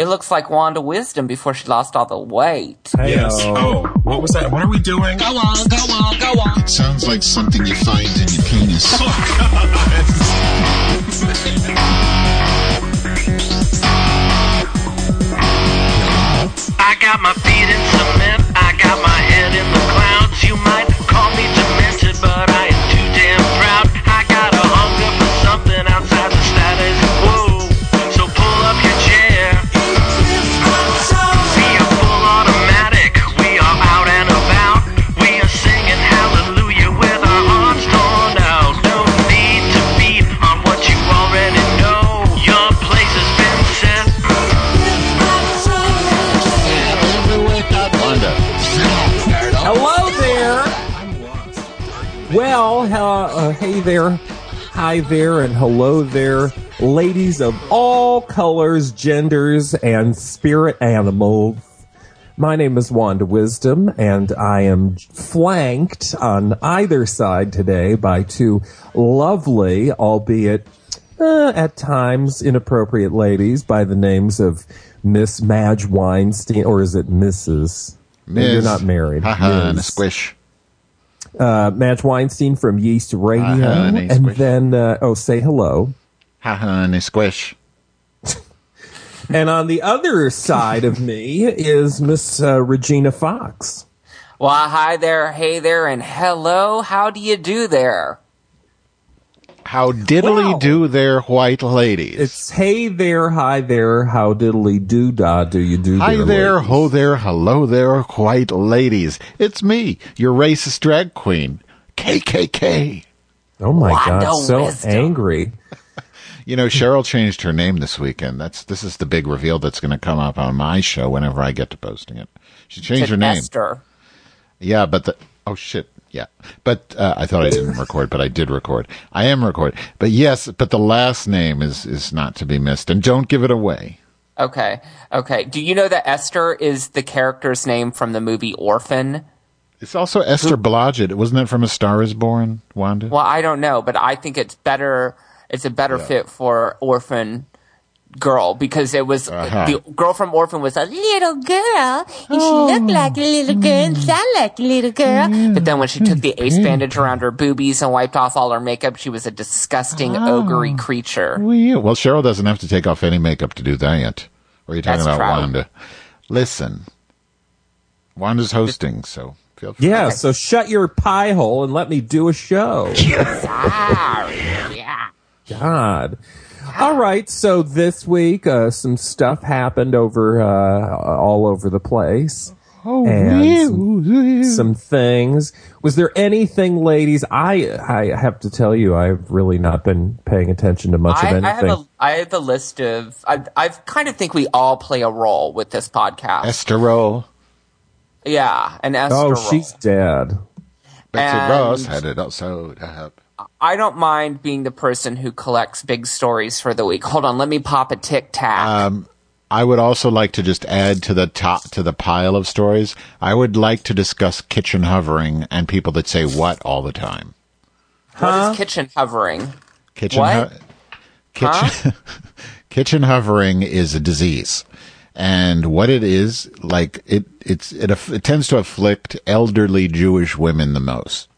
It looks like Wanda Wisdom before she lost all the weight. Yes. Oh, what was that? What are we doing? Go on, go on, go on. It sounds like something you find in your penis. I got my feet in cement, I got my head in the clouds. You might call me hi there, and hello there, ladies of all colors, genders, and spirit animals. My name is Wanda Wisdom, and I am flanked on either side today by two lovely, albeit uh, at times inappropriate ladies by the names of Miss Madge Weinstein, or is it Mrs.? You're not married. Haha, and a squish. Uh, Madge Weinstein from Yeast Radio, Uh-huh, and and then uh, oh, say hello. Haha, and a squish. And on the other side of me is Miss uh, Regina Fox. Well, hi there, hey there, and hello. How do you do there? How diddly Wow. do their white ladies? It's hey there, hi there, how diddly doo da do you do Hi there, there, ladies? ho there, hello there, white ladies. It's me, your racist drag queen, KKK. Oh my Wanda god, so Wisdom. angry. You know, Cheryl changed her name this weekend. That's this is the big reveal that's going to come up on my show whenever I get to posting it. She changed To her name. Esther. Yeah, but the oh shit, yeah. But uh, I thought I didn't record, but I did record. I am record. But yes, but the last name is is not to be missed, and don't give it away. Okay, okay. Do you know that Esther is the character's name from the movie Orphan? It's also Esther Blodgett. Wasn't that from A Star Is Born, Wanda? Well, I don't know, but I think it's better. It's a better fit for Orphan girl because it was Uh-huh. the girl from Orphan was a little girl and she oh. looked like a little girl and mm. sounded like a little girl. Mm. But then when she mm. took the ace bandage around her boobies and wiped off all her makeup, she was a disgusting oh. ogre creature. Well, yeah. Well, Cheryl doesn't have to take off any makeup to do that. Or are you talking That's about true. Wanda? Listen, Wanda's hosting, so feel free. Yeah, so shut your pie hole and let me do a show. Sorry. Yeah. God. All right, so this week uh, some stuff happened over uh, all over the place. Oh, and some, some things. Was there anything, ladies? I I have to tell you, I've really not been paying attention to much I, of anything. I have a I have a list of I I kind of think we all play a role with this podcast. Esther Rolle. yeah, and Esther oh, role. she's dead. Betsy And- Ross had it all sewed up. I don't mind being the person who collects big stories for the week. Hold on, let me pop a tic tac. Um, I would also like to just add to the top to the pile of stories. I would like to discuss kitchen hovering and people that say what all the time. what is kitchen hovering? Kitchen What? ho- kitchen kitchen hovering is a disease. And what it is, like it it's it, it tends to afflict elderly Jewish women the most.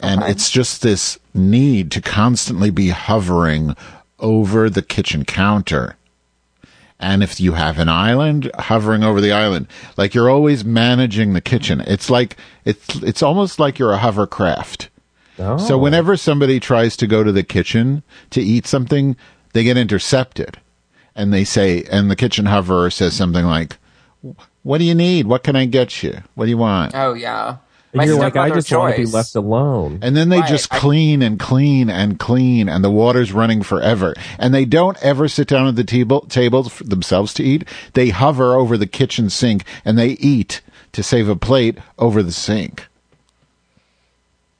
And it's just this need to constantly be hovering over the kitchen counter. And if you have an island, hovering over the island, like you're always managing the kitchen. It's like it's it's almost like you're a hovercraft. Oh. So whenever somebody tries to go to the kitchen to eat something, they get intercepted. And they say, and the kitchen hoverer says something like, What do you need? What can I get you? What do you want? Oh yeah, And you're like, I stepmother just want to be left alone. And then they Right, just clean and clean and clean, and the water's running forever. And they don't ever sit down at the table, table for themselves to eat. They hover over the kitchen sink and they eat to save a plate over the sink.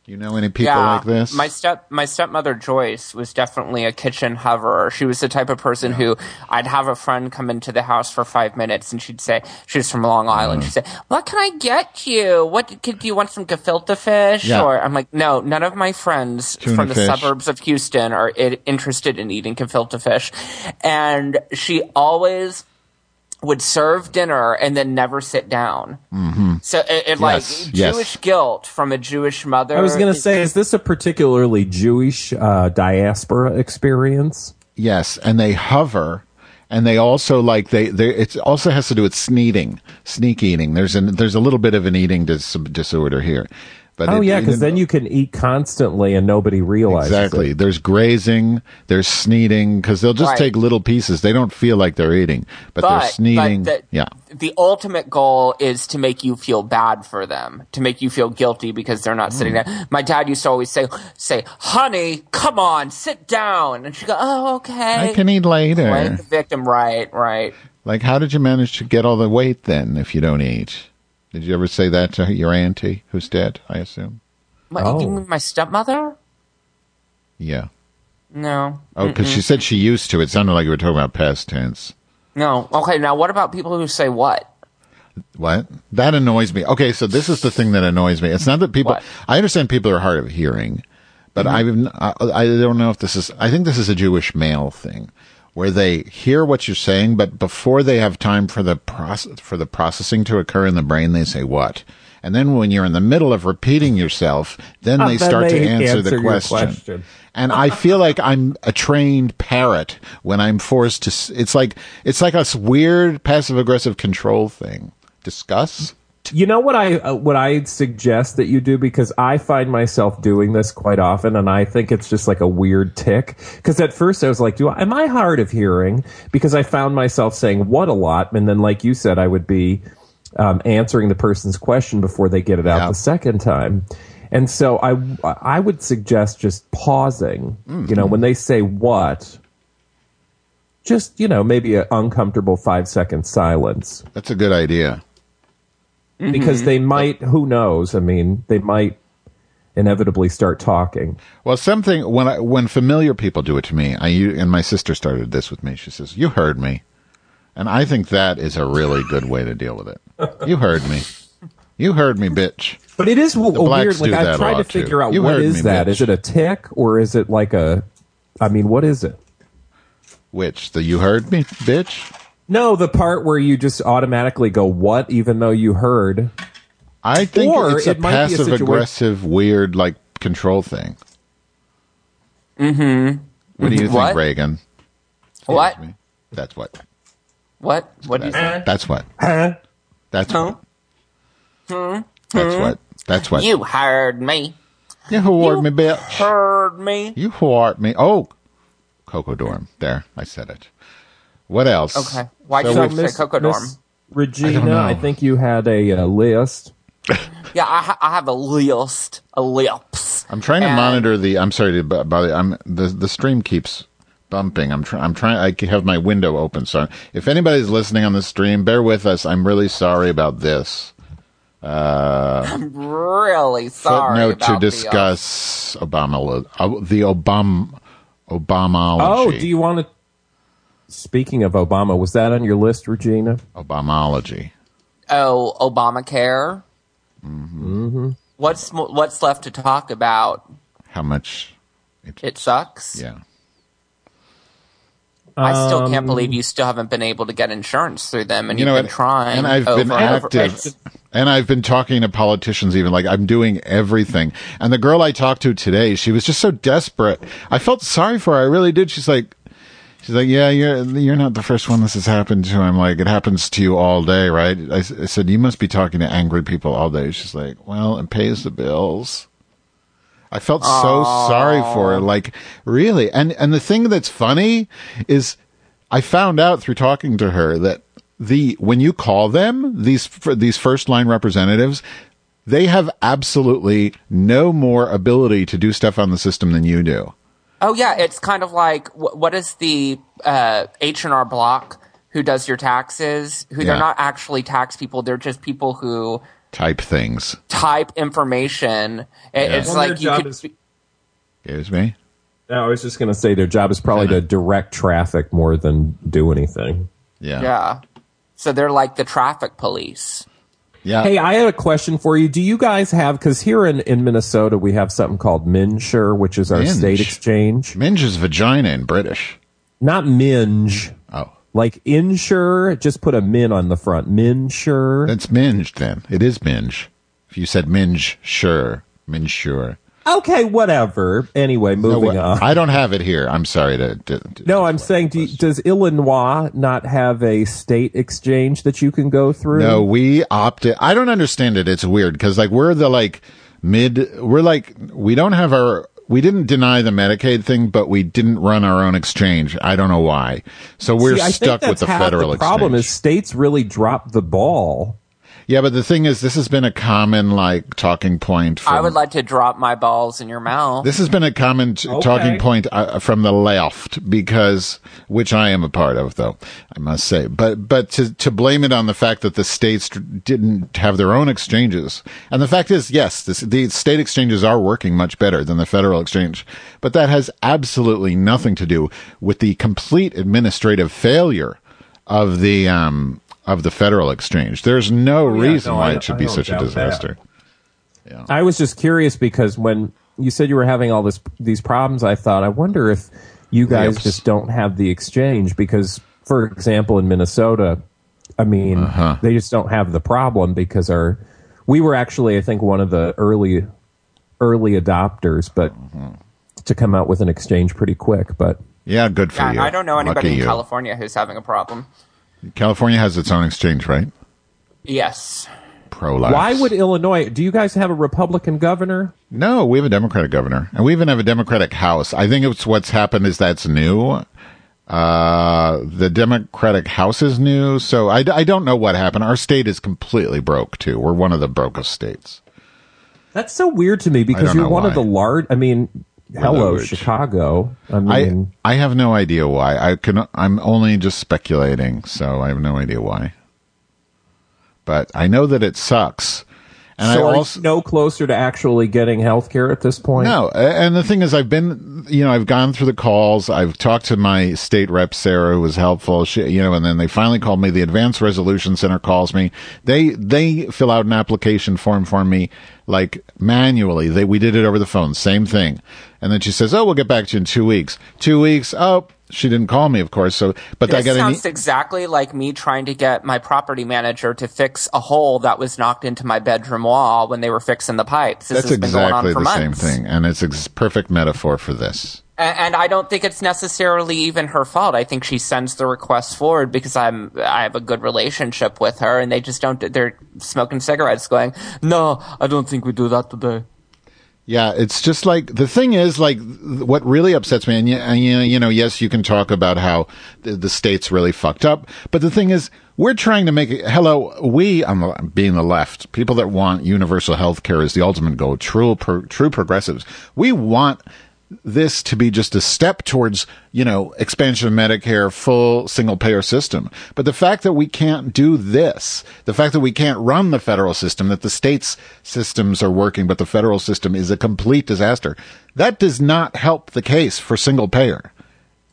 You know any people yeah, like this? my step my stepmother Joyce was definitely a kitchen hoverer. She was the type of person who I'd have a friend come into the house for five minutes, and she'd say she was from Long Island. Uh-huh. She'd say, "What can I get you? What could do you want some gefilte fish?" Yeah. Or I'm like, "No, none of my friends Tuna from the fish. suburbs of Houston are interested in eating gefilte fish," and she always would serve dinner and then never sit down. Mm-hmm. So it, it like Yes, yes. Jewish guilt from a Jewish mother. I was going to say, is this a particularly Jewish uh, diaspora experience? Yes, and they hover, and they also like they they it also has to do with sneaking, sneak eating. There's an there's a little bit of an eating dis- disorder here, but Oh it- yeah, because then you can eat constantly and nobody realizes exactly it. there's grazing, there's sneating because they'll just Right. take little pieces. They don't feel like they're eating, but, but, they're sneaking. but the, yeah, the ultimate goal is to make you feel bad for them, to make you feel guilty because they're not Hmm. sitting down. My dad used to always say, "Say, honey, come on, sit down," and she go, "Oh, okay." I can eat later. Play the victim, right, right. Like, how did you manage to get all the weight then if you don't eat? Did you ever say that to your auntie who's dead? I assume. What, Oh. You mean oh. my stepmother? Yeah. No, Oh, because she said she used to. It sounded like you were talking about past tense. no. Okay, now what about people who say what? What? That annoys me. Okay, so this is the thing that annoys me. It's not that people. What? I understand people are hard of hearing, but mm-hmm. I've, I, I don't know if this is. I think this is a Jewish male thing, where they hear what you're saying, but before they have time for the process for the processing to occur in the brain, they say what. And then when you're in the middle of repeating yourself, then Ah, they then start they to answer, answer the question. question. And I feel like I'm a trained parrot when I'm forced to. It's like it's like a weird passive aggressive control thing. Discuss. You know what I uh, what I suggest that you do because I find myself doing this quite often, and I think it's just like a weird tick. Because at first I was like, "Do I, am I hard of hearing?" Because I found myself saying "what" a lot, and then like you said, I would be um, answering the person's question before they get it out Yeah. the second time. And so I I would suggest just pausing. You know, when they say "what," just you know maybe an uncomfortable five second silence That's a good idea. Because mm-hmm. they might who knows i mean they might inevitably start talking Well, something when I, when familiar people do it to me, I and my sister started this with me. She says, "You heard me," and I think that is a really good way to deal with it. You heard me. You heard me, bitch. but it is w- a blacks weird like i've tried to lot, too. figure out You what heard is me, that bitch. is it a tick or is it like a i mean what is it Which the you heard me, bitch. No the part where you just automatically go what even though you heard I think Or it's a it might be a passive aggressive, weird like control thing. Mm-hmm. What do you think, What? Reagan? What? Me. That's what. What? What do you say? That's what. huh That's Huh? what. That's what. That's what. You heard me. You heard me, bitch. Heard me. You heard me. Oh, Coco Dorm. There, I said it. What else? Okay. Why So do you we've- have to say Coco Dorm? Miss regina know. I, think you had a uh, list Yeah, I, ha- I have a list. A lips. I'm trying to And- monitor the. I'm sorry to b- bother. I'm the the stream keeps bumping. I'm trying. I'm trying. I have my window open. So if anybody's listening on the stream, bear with us. I'm really sorry about this. Uh, I'm really sorry Footnote about to the, uh, discuss Obama. Uh, the Obama. Obamology. oh do you want to speaking of obama was that on your list regina Obamology. oh, Obamacare. Mm-hmm. What's mo- what's left to talk about? How much? It, It sucks. yeah. I still can't Um, believe you still haven't been able to get insurance through them, and You you've know been trying. And I've been over and active. And I've been talking to politicians even like I'm doing everything. And the girl I talked to today, she was just so desperate. I felt sorry for her. I really did. She's like, she's like, yeah, you're, you're not the first one this has happened to. I'm like, it happens to you all day, right? I said, you must be talking to angry people all day. She's like, well, it pays the bills. I felt so sorry for her. Like, really? And, and the thing that's funny is I found out through talking to her that the, when you call them, these, these first line representatives, they have absolutely no more ability to do stuff on the system than you do. Oh yeah, it's kind of like what is the uh, H and R Block who does your taxes? Who Yeah. they're not actually tax people; they're just people who Type things. type information. It- It's Well, like their you job could. is- Excuse me? No, I was just going to say their job is probably to direct traffic more than do anything. Yeah. yeah, so they're like the traffic police. Yeah. Hey, I had a question for you. Do you guys have, because here in, in Minnesota, we have something called Minge, which is our Minge? state exchange. Minge is vagina in British. Not Minge. Oh. Like insure, just put a min on the front. Minsure. That's minge then. It is minge. If you said minge, sure. Minge, sure. Okay, whatever. Anyway, moving No, on. I don't have it here. I'm sorry to. to, to no, I'm saying, do does Illinois not have a state exchange that you can go through? No, we opted. I don't understand it. It's weird because like we're the like mid. We're like we don't have our. We didn't deny the Medicaid thing, but we didn't run our own exchange. I don't know why. So we're See, stuck with the federal The problem exchange. is states really dropped the ball. Yeah, but the thing is, this has been a common like talking point. From, I would like to drop my balls in your mouth. This has been a common t- Okay. talking point uh, from the left because, which I am a part of, though I must say. But but to to blame it on the fact that the states didn't have their own exchanges, and the fact is, yes, this, the state exchanges are working much better than the federal exchange, but that has absolutely nothing to do with the complete administrative failure of the um of the federal exchange. There's no yeah, reason no, why I- it should I be such a doubt that. disaster. I was just curious because when you said you were having all this these problems, I thought, I wonder if you guys Yes. just don't have the exchange because, for example, in Minnesota, I mean, Uh-huh. they just don't have the problem because our we were actually, I think, one of the early early adopters, but Mm-hmm. to come out with an exchange pretty quick. But Yeah, good for Yeah, you. I don't know Lucky anybody in you. California who's having a problem. California has its own exchange, right? Yes. Pro life. why would Illinois? Do you guys have a Republican governor? No, we have a Democratic governor, and we even have a Democratic House. I think it's what's happened is that's new. Uh, the Democratic House is new, so I, I don't know what happened. Our state is completely broke too. We're one of the brokest states. That's so weird to me because don't you're know one of the large. I mean, hello. Chicago. I I I have no idea why. I can. I'm only just speculating, so I have no idea why. But I know that it sucks, and so I are also no closer to actually getting health care at this point? No, and the thing is, I've been, you know, I've gone through the calls. I've talked to my state rep, Sarah, who was helpful. She, you know, and then they finally called me. The Advanced Resolution Center calls me. They they fill out an application form for me, like manually. They we did it over the phone, same thing. And then she says, "Oh, we'll get back to you in two weeks." Two weeks. Oh, she didn't call me, of course. So, but I This got sounds e- exactly like me trying to get my property manager to fix a hole that was knocked into my bedroom wall when they were fixing the pipes. This That's has been going on exactly for the same thing, and it's a perfect metaphor for this. A- And I don't think it's necessarily even her fault. I think she sends the request forward because I'm I have a good relationship with her, and they just don't. They're smoking cigarettes, going, "No, I don't think we do that today." Yeah, it's just like the thing is like what really upsets me, and, you know, you know, yes, you can talk about how the, the state's really fucked up, but the thing is, we're trying to make it. Hello, we, I'm being the left, people that want universal health care is the ultimate goal. True, pro, true progressives, we want this to be just a step towards, you know, expansion of Medicare, full single payer system. But the fact that we can't do this, the fact that we can't run the federal system, that the states systems are working, but the federal system is a complete disaster, that does not help the case for single payer.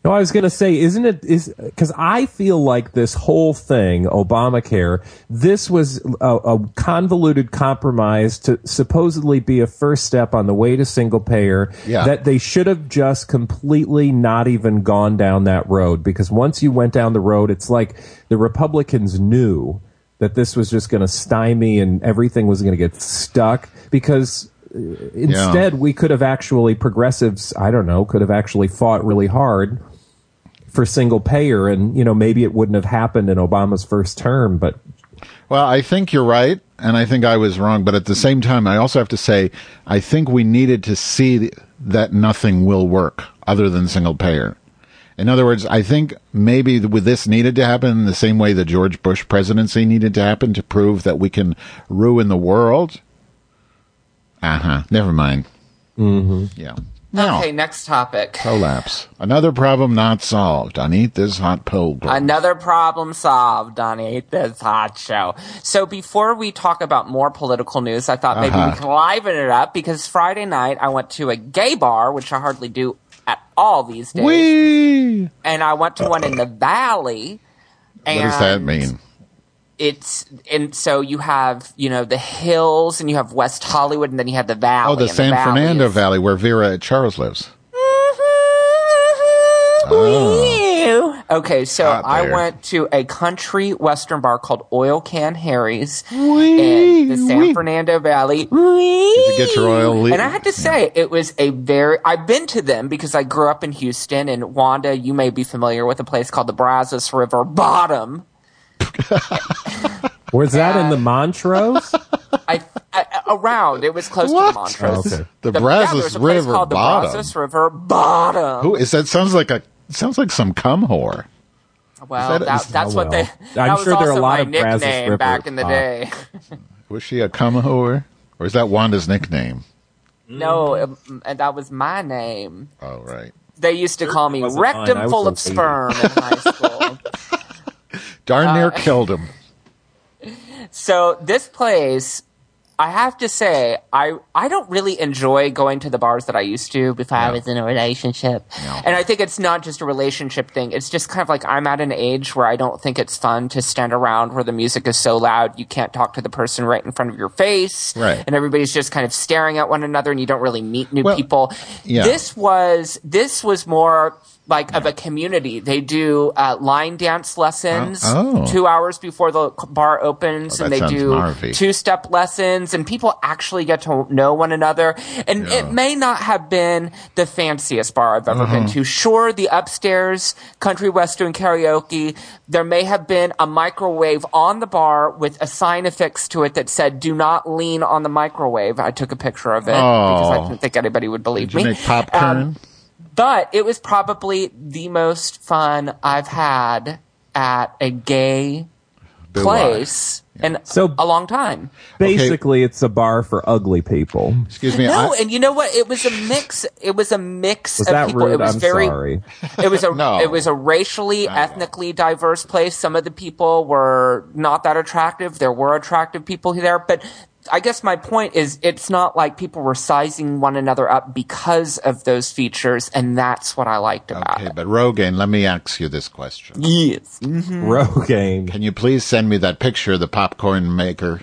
No, I was going to say, isn't it is because I feel like this whole thing, Obamacare, this was a, a convoluted compromise to supposedly be a first step on the way to single payer. Yeah. That they should have just completely not even gone down that road because once you went down the road, it's like the Republicans knew that this was just going to stymie and everything was going to get stuck because uh, instead we could have actually progressives i don't know could have actually fought really hard for single payer and you know maybe it wouldn't have happened in obama's first term but Well, I think you're right, and I think I was wrong. But at the same time, I also have to say, I think we needed to see that nothing will work other than single payer. In other words, I think maybe with this needed to happen in the same way the George Bush presidency needed to happen to prove that we can ruin the world. Uh huh. Never mind. Mm-hmm. Yeah. Now, Okay, next topic. prolapse. Another problem not solved on Eat This Hot Pilgrim. Another problem solved on Eat This Hot Show. So before we talk about more political news, I thought maybe Uh-huh. we could liven it up because Friday night I went to a gay bar, which I hardly do at all these days. Whee! and I went to one in the valley. What does that mean? It's and so you have you know the hills and you have West Hollywood and then you have the valley. Oh, the San valley Fernando Valley where Vera Charles lives. Oh. Okay, so I went to a country western bar called Oil Can Harry's Wee, in the San wee. Fernando Valley. Did you get your oil leak? And I had to say, it was a very. I've been to them because I grew up in Houston, and Wanda, you may be familiar with a place called the Brazos River Bottom. Was that in the Montrose? I, I around. It was close What? to the Montrose. Oh, okay. The yeah, Brazos there's a place River called the Bottom. Brazos River Bottom. Who is that? Sounds like a sounds like some cum whore. well, Is that- that, is- that's oh, what well. they. That I'm was sure there are a also lot my of Brazos nickname River back in the pop. day. Was she a cum whore, or is that Wanda's nickname? no, um, and that was my name. Oh, right. They used to call me wasn't mine. I rectum was full of lazy. sperm in high school. Darn near Uh, killed him. So this place, I have to say, I I don't really enjoy going to the bars that I used to before I was in a relationship. And I think it's not just a relationship thing. It's just kind of like I'm at an age where I don't think it's fun to stand around where the music is so loud you can't talk to the person right in front of your face. Right. And everybody's just kind of staring at one another and you don't really meet new Well, people. yeah. This was this was more like of a community. They do uh, line dance lessons Oh, oh. two hours before the bar opens, Oh, and they do two step lessons, and people actually get to know one another. And Yeah. it may not have been the fanciest bar I've ever Uh-huh. been to. Sure, the upstairs country western karaoke, there may have been a microwave on the bar with a sign affixed to it that said, Do not lean on the microwave. I took a picture of it because I didn't think anybody would believe Did you me. make popcorn? Um, but it was probably the most fun I've had at a gay Boo place in So- a long time. Basically, it's a bar for ugly people. Excuse me. No, I, and you know what? It was a mix. It was a mix Was of that people. rude? It was I'm very. sorry. It was a. No. It was a racially, ethnically diverse place. Some of the people were not that attractive. There were attractive people there, but. I guess my point is it's not like people were sizing one another up because of those features, and that's what I liked about it. okay, it. but Rogaine, let me ask you this question. Yes. Rogaine. Can you please send me that picture of the popcorn maker?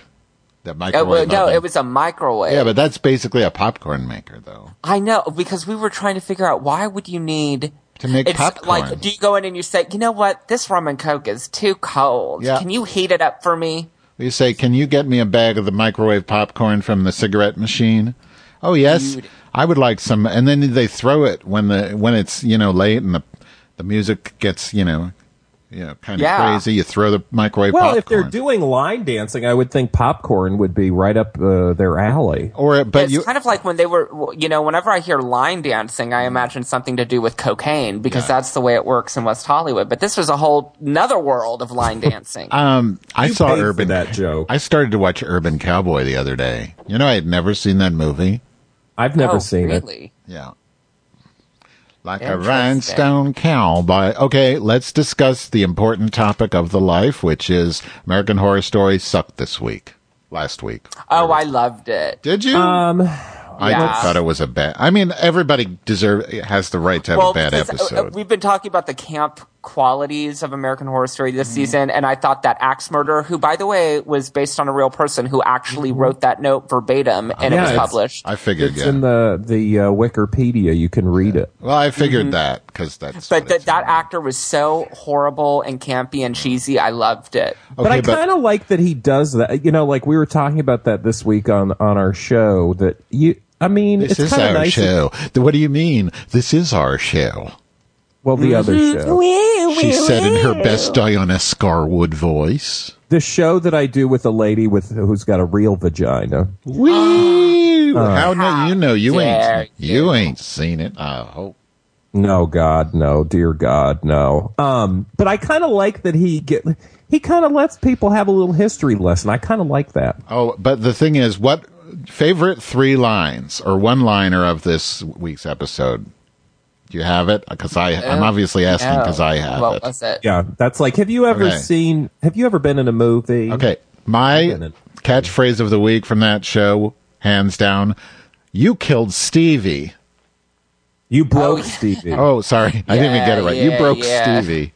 That Uh, well, microwave no, oven? it was a microwave. Yeah, but that's basically a popcorn maker, though. I know because we were trying to figure out why would you need To make it's popcorn. Like, do you go in and you say, you know what, this rum and coke is too cold. Yeah. Can you heat it up for me? You say, "Can you get me a bag of the microwave popcorn from the cigarette machine?" Oh yes, Dude. I would like some. And then they throw it when the when it's you know late and the the music gets you know you know kind of Yeah. crazy. You throw the microwave Well, popcorn. if they're doing line dancing, I would think popcorn would be right up uh, their alley. or but it's you kind of like when they were, you know, whenever I hear line dancing, I imagine something to do with cocaine because Yeah. that's the way it works in West Hollywood. But this was a whole another world of line dancing. um I You saw Urban that joke. I started to watch Urban Cowboy the other day. You know, I had never seen that movie. I've never oh, seen it. really? Yeah. Like a Interesting. rhinestone cowboy. Okay, let's discuss the important topic of the life, which is American Horror Story sucked this week. Last week. Oh, I loved it. Did you? Um, I yeah. thought it was a bad. I mean, everybody deserve has the right to have a bad uh, episode. we've been talking about the camp qualities of American Horror Story this Mm-hmm. season, and I thought that axe murder, who by the way was based on a real person who actually wrote that note verbatim, and Yeah, it was published. I figured, it's yeah. in the the uh, Wikipedia. You can read it. well, I figured that because that's. Mm-hmm. but what that that actor was so horrible and campy and cheesy. I loved it. but I kind of like that he does that. You know, like we were talking about that this week on on our show. That you, I mean, This it's is our nice. show. What do you mean? This is our show. Well, the other Mm-hmm. show, She said in her best Diana Scarwid voice. the show that I do with a lady with who's got a real vagina. Wee! How no, you know you dare ain't you ain't seen it. I hope. No, God, no, dear God, no. Um, but I kind of like that he get he kind of lets people have a little history lesson. I kind of like that. Oh, but the thing is, what favorite three lines or one liner of this week's episode? Do you have it? Uh, because I I'm uh, obviously asking because I have what it. was it? Yeah, that's like. Have you ever Okay. seen? Have you ever been in a movie? Okay, my catchphrase of the week from that show, hands down. You killed Stevie. you oh, broke Oh, Stevie. Oh, sorry, I didn't even get it right. you broke yeah. Stevie.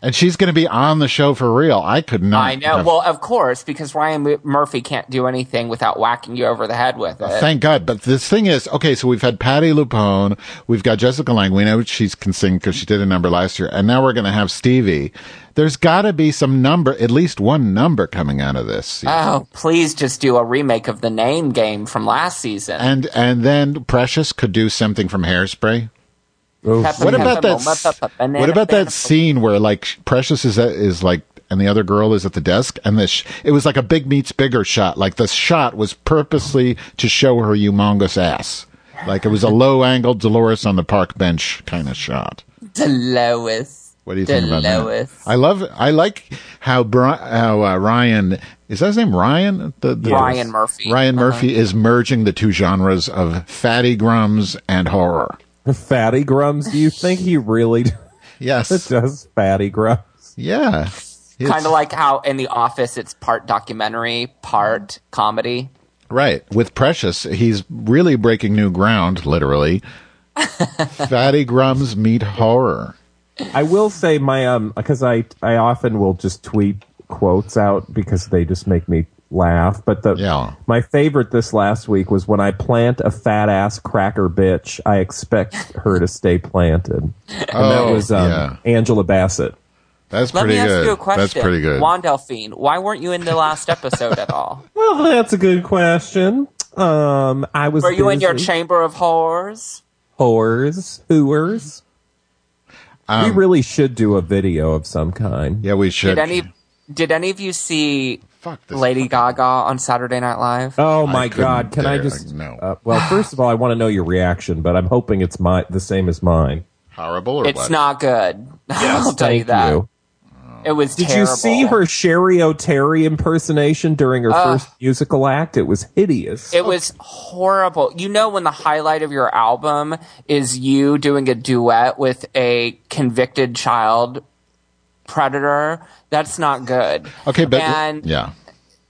And she's going to be on the show for real. I could not. I know. have- Well, of course, because Ryan Murphy can't do anything without whacking you over the head with it. Thank God. But this thing is, okay, so we've had Patti LuPone. We've got Jessica Lange. We know she can sing because she did a number last year. And now we're going to have Stevie. There's got to be some number, at least one number coming out of this. Oh, please just do a remake of the name game from last season. And, and then Precious could do something from Hairspray. What about that? Peppa- s- Peppa- banana, What about that scene where like Precious is is like, and the other girl is at the desk, and this it was like a big meets bigger shot. Like the shot was purposely to show her humongous ass. Like it was a low angle Dolores on the park bench kind of shot. dolores What do you think about Dolores. that? I love. I like how Bri- how uh, Ryan is that his name Ryan the, the Ryan Murphy. Ryan Uh-huh. Murphy is merging the two genres of fatty grums and horror. Fatty Grums. Do you think he really Yes. does Fatty Grums? Yeah. Kind of like how in The Office it's part documentary, part comedy. Right. With Precious, he's really breaking new ground, literally. Fatty Grums meet horror. I will say my um because I I often will just tweet quotes out because they just make me laugh. But the Yeah. my favorite this last week was when I plant a fat ass cracker bitch, I expect her to stay planted. And that Oh, was um, yeah. Angela Bassett. That's Let pretty me ask good. you a question. That's pretty good. Juan Delphine, why weren't you in the last episode at all? Well, that's a good question. Um, I was. Were you in your chamber of horrors? whores, hooers? Um, we really should do a video of some kind. yeah, we should. Did any did any of you see Fuck this. Lady Gaga on Saturday Night Live? Oh my couldn't God! Can I dare. just? No. Uh, well, first of all, I want to know your reaction, but I'm hoping it's my the same as mine. Horrible or it's what? not good. I'll tell you Thank that. you. It was Did terrible. you see her Cheri Oteri impersonation during her first musical act? It was hideous. It was horrible. You know when the highlight of your album is you doing a duet with a convicted child predator? That's not good. Okay, but and yeah.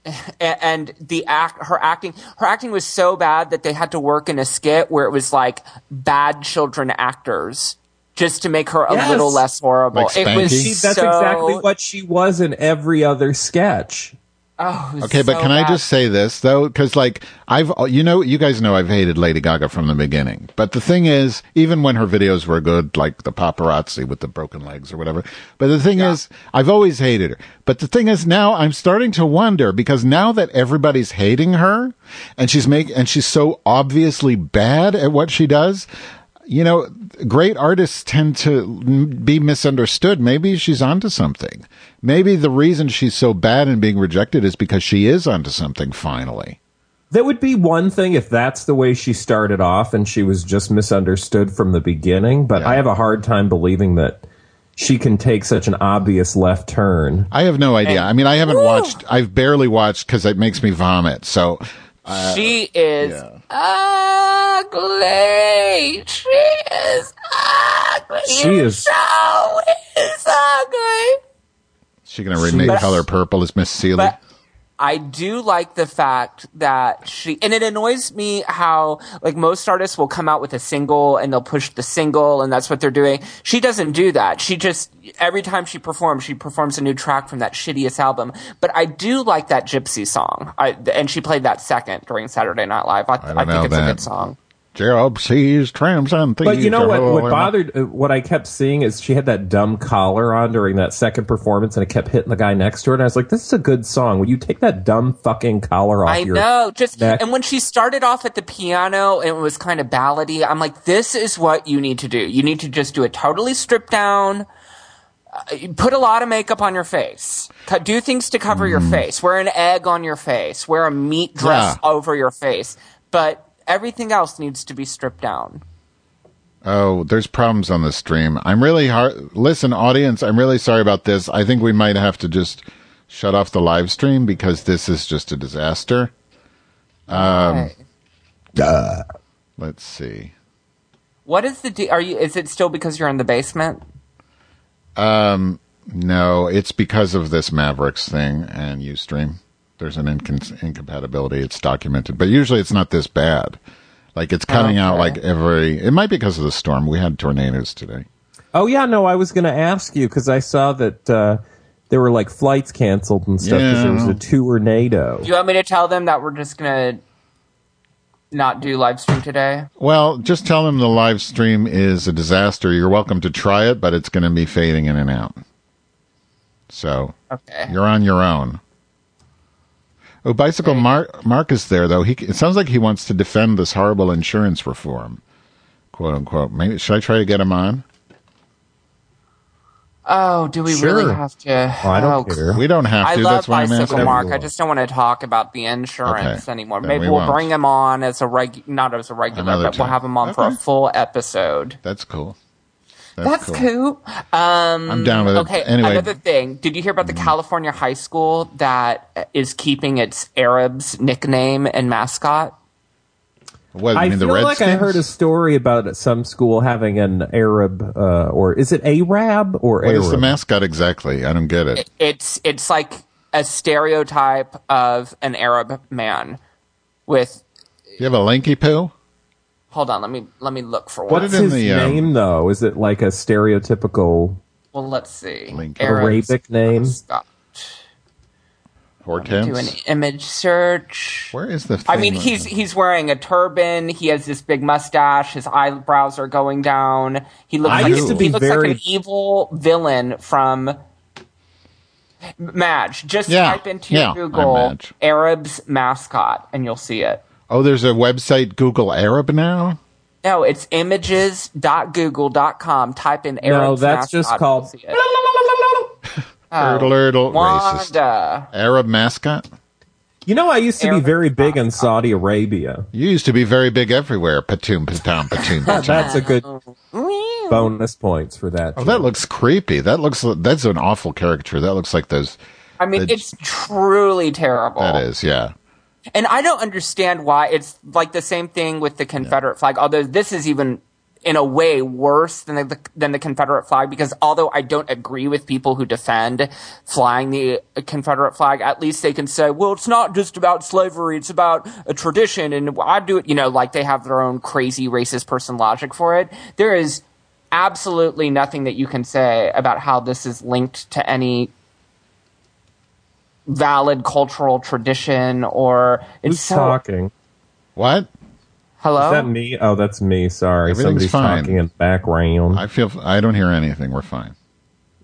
and the act her acting her acting was so bad that they had to work in a skit where it was like bad children actors just to make her a Yes. little less horrible. Like it was Spanky? She- that's so- exactly what she was in every other sketch. Oh, Okay, but so can I just say this though? Because like I've, you know, you guys know I've hated Lady Gaga from the beginning. But the thing is, even when her videos were good, like the paparazzi with the broken legs or whatever. But the thing is, I've always hated her. But the thing is, now I'm starting to wonder because now that everybody's hating her, and she's make and she's so obviously bad at what she does. You know, great artists tend to be misunderstood. Maybe she's onto something. Maybe the reason she's so bad and being rejected is because she is onto something finally. That would be one thing if that's the way she started off and she was just misunderstood from the beginning. But Yeah. I have a hard time believing that she can take such an obvious left turn. I have no idea. I mean, I haven't watched, I've barely watched because it makes me vomit. So, uh, she is ugly. She is ugly. She is- so is ugly. she going to remake But- Color Purple as Miss Celie? I do like the fact that she, and it annoys me how, like, most artists will come out with a single and they'll push the single and that's what they're doing. She doesn't do that. She just, every time she performs, she performs a new track from that shittiest album. But I do like that Gypsy song. I, and she played that second during Saturday Night Live. I, don't I, think it's a good song. Gypsies, tramps, and thieves. But you know what? What bothered, uh, what I kept seeing is she had that dumb collar on during that second performance, and it kept hitting the guy next to her. And I was like, "This is a good song. Would you take that dumb fucking collar off I your?" know. Just neck? and when she started off at the piano and it was kind of ballady, I'm like, this is what you need to do. You need to just do it totally stripped down. Uh, put a lot of makeup on your face. Do things to cover your face. Wear an egg on your face. Wear a meat dress Yeah. over your face. But everything else needs to be stripped down. Oh, there's problems on the stream. I'm really hard. Listen, audience, I'm really sorry about this. I think we might have to just shut off the live stream because this is just a disaster. Um, Let's see. What is the? De- are you? Is it still because you're in the basement? Um. No, it's because of this Mavericks thing and Ustream. There's an incon- incompatibility. It's documented, but usually it's not this bad. Like it's cutting out like every. It might be because of the storm. We had tornadoes today. Oh yeah, no, I was going to ask you because I saw that uh, there were like flights canceled and stuff because there was Yeah. a tornado. Do you want me to tell them that we're just gonna not do live stream today? Well, just tell them the live stream is a disaster. You're welcome to try it, but it's going to be fading in and out. So Okay. you're on your own. Oh, bicycle Mark, Mark is there though. He it sounds like he wants to defend this horrible insurance reform, quote unquote. Maybe should I try to get him on? Oh, do we Sure. really have to? Oh, I don't oh, care. We don't have I to. love That's why I'm Bicycle asking. Mark. you. I just don't want to talk about the insurance Okay. anymore. Then Maybe we we will bring him on as a reg, not as a regular, Another but we'll have him on for a full episode. That's cool. That's, That's cool. Um, I'm down with it. Okay, Anyway, another thing. Did you hear about the California high school that is keeping its Arabs nickname and mascot? what? You I mean the feel like I heard a story about some school having an Arab, uh, or is it Arab or What Arab? is the mascot exactly? I don't get it. It's it's like a stereotype of an Arab man with. You have a lanky poo? Hold on, let me let me look for one. What's his the, um, name though? Is it like a stereotypical Well, let's see. Link. Arabic name? mascot. Do an image search. Where is the? I mean, thing? he's he's wearing a turban. He has this big mustache. His eyebrows are going down. He looks I like used to he be looks very- like an evil villain from Madge. Just Yeah, type into yeah, your I'm Google Madge. Arabs mascot, and you'll see it. Oh, there's a website Google Arab now. No, it's images.google.com. Type in Arab. No, that's mascot, just called- you'll. Erdle, erdle, oh, racist. Arab mascot. You know, I used to be very big in Saudi Arabia. You used to be very big everywhere. Patoom, patom, patoom, patoom. That's a good bonus points for that. Oh, that looks creepy. That looks. That's an awful caricature. That looks like those. I mean, The- it's truly terrible. That is, yeah. And I don't understand why it's like the same thing with the Confederate flag. Although this is even in a way worse than the than the Confederate flag because although I don't agree with people who defend flying the uh, Confederate flag, at least they can say, "Well, it's not just about slavery; it's about a tradition." And I do it, you know, like they have their own crazy racist person logic for it. There is absolutely nothing that you can say about how this is linked to any valid cultural tradition or it's Who's so talking? What? hello Is that me? Oh, that's me. Sorry, Everything's somebody's fine. talking in the background. I feel. I don't hear anything. We're fine.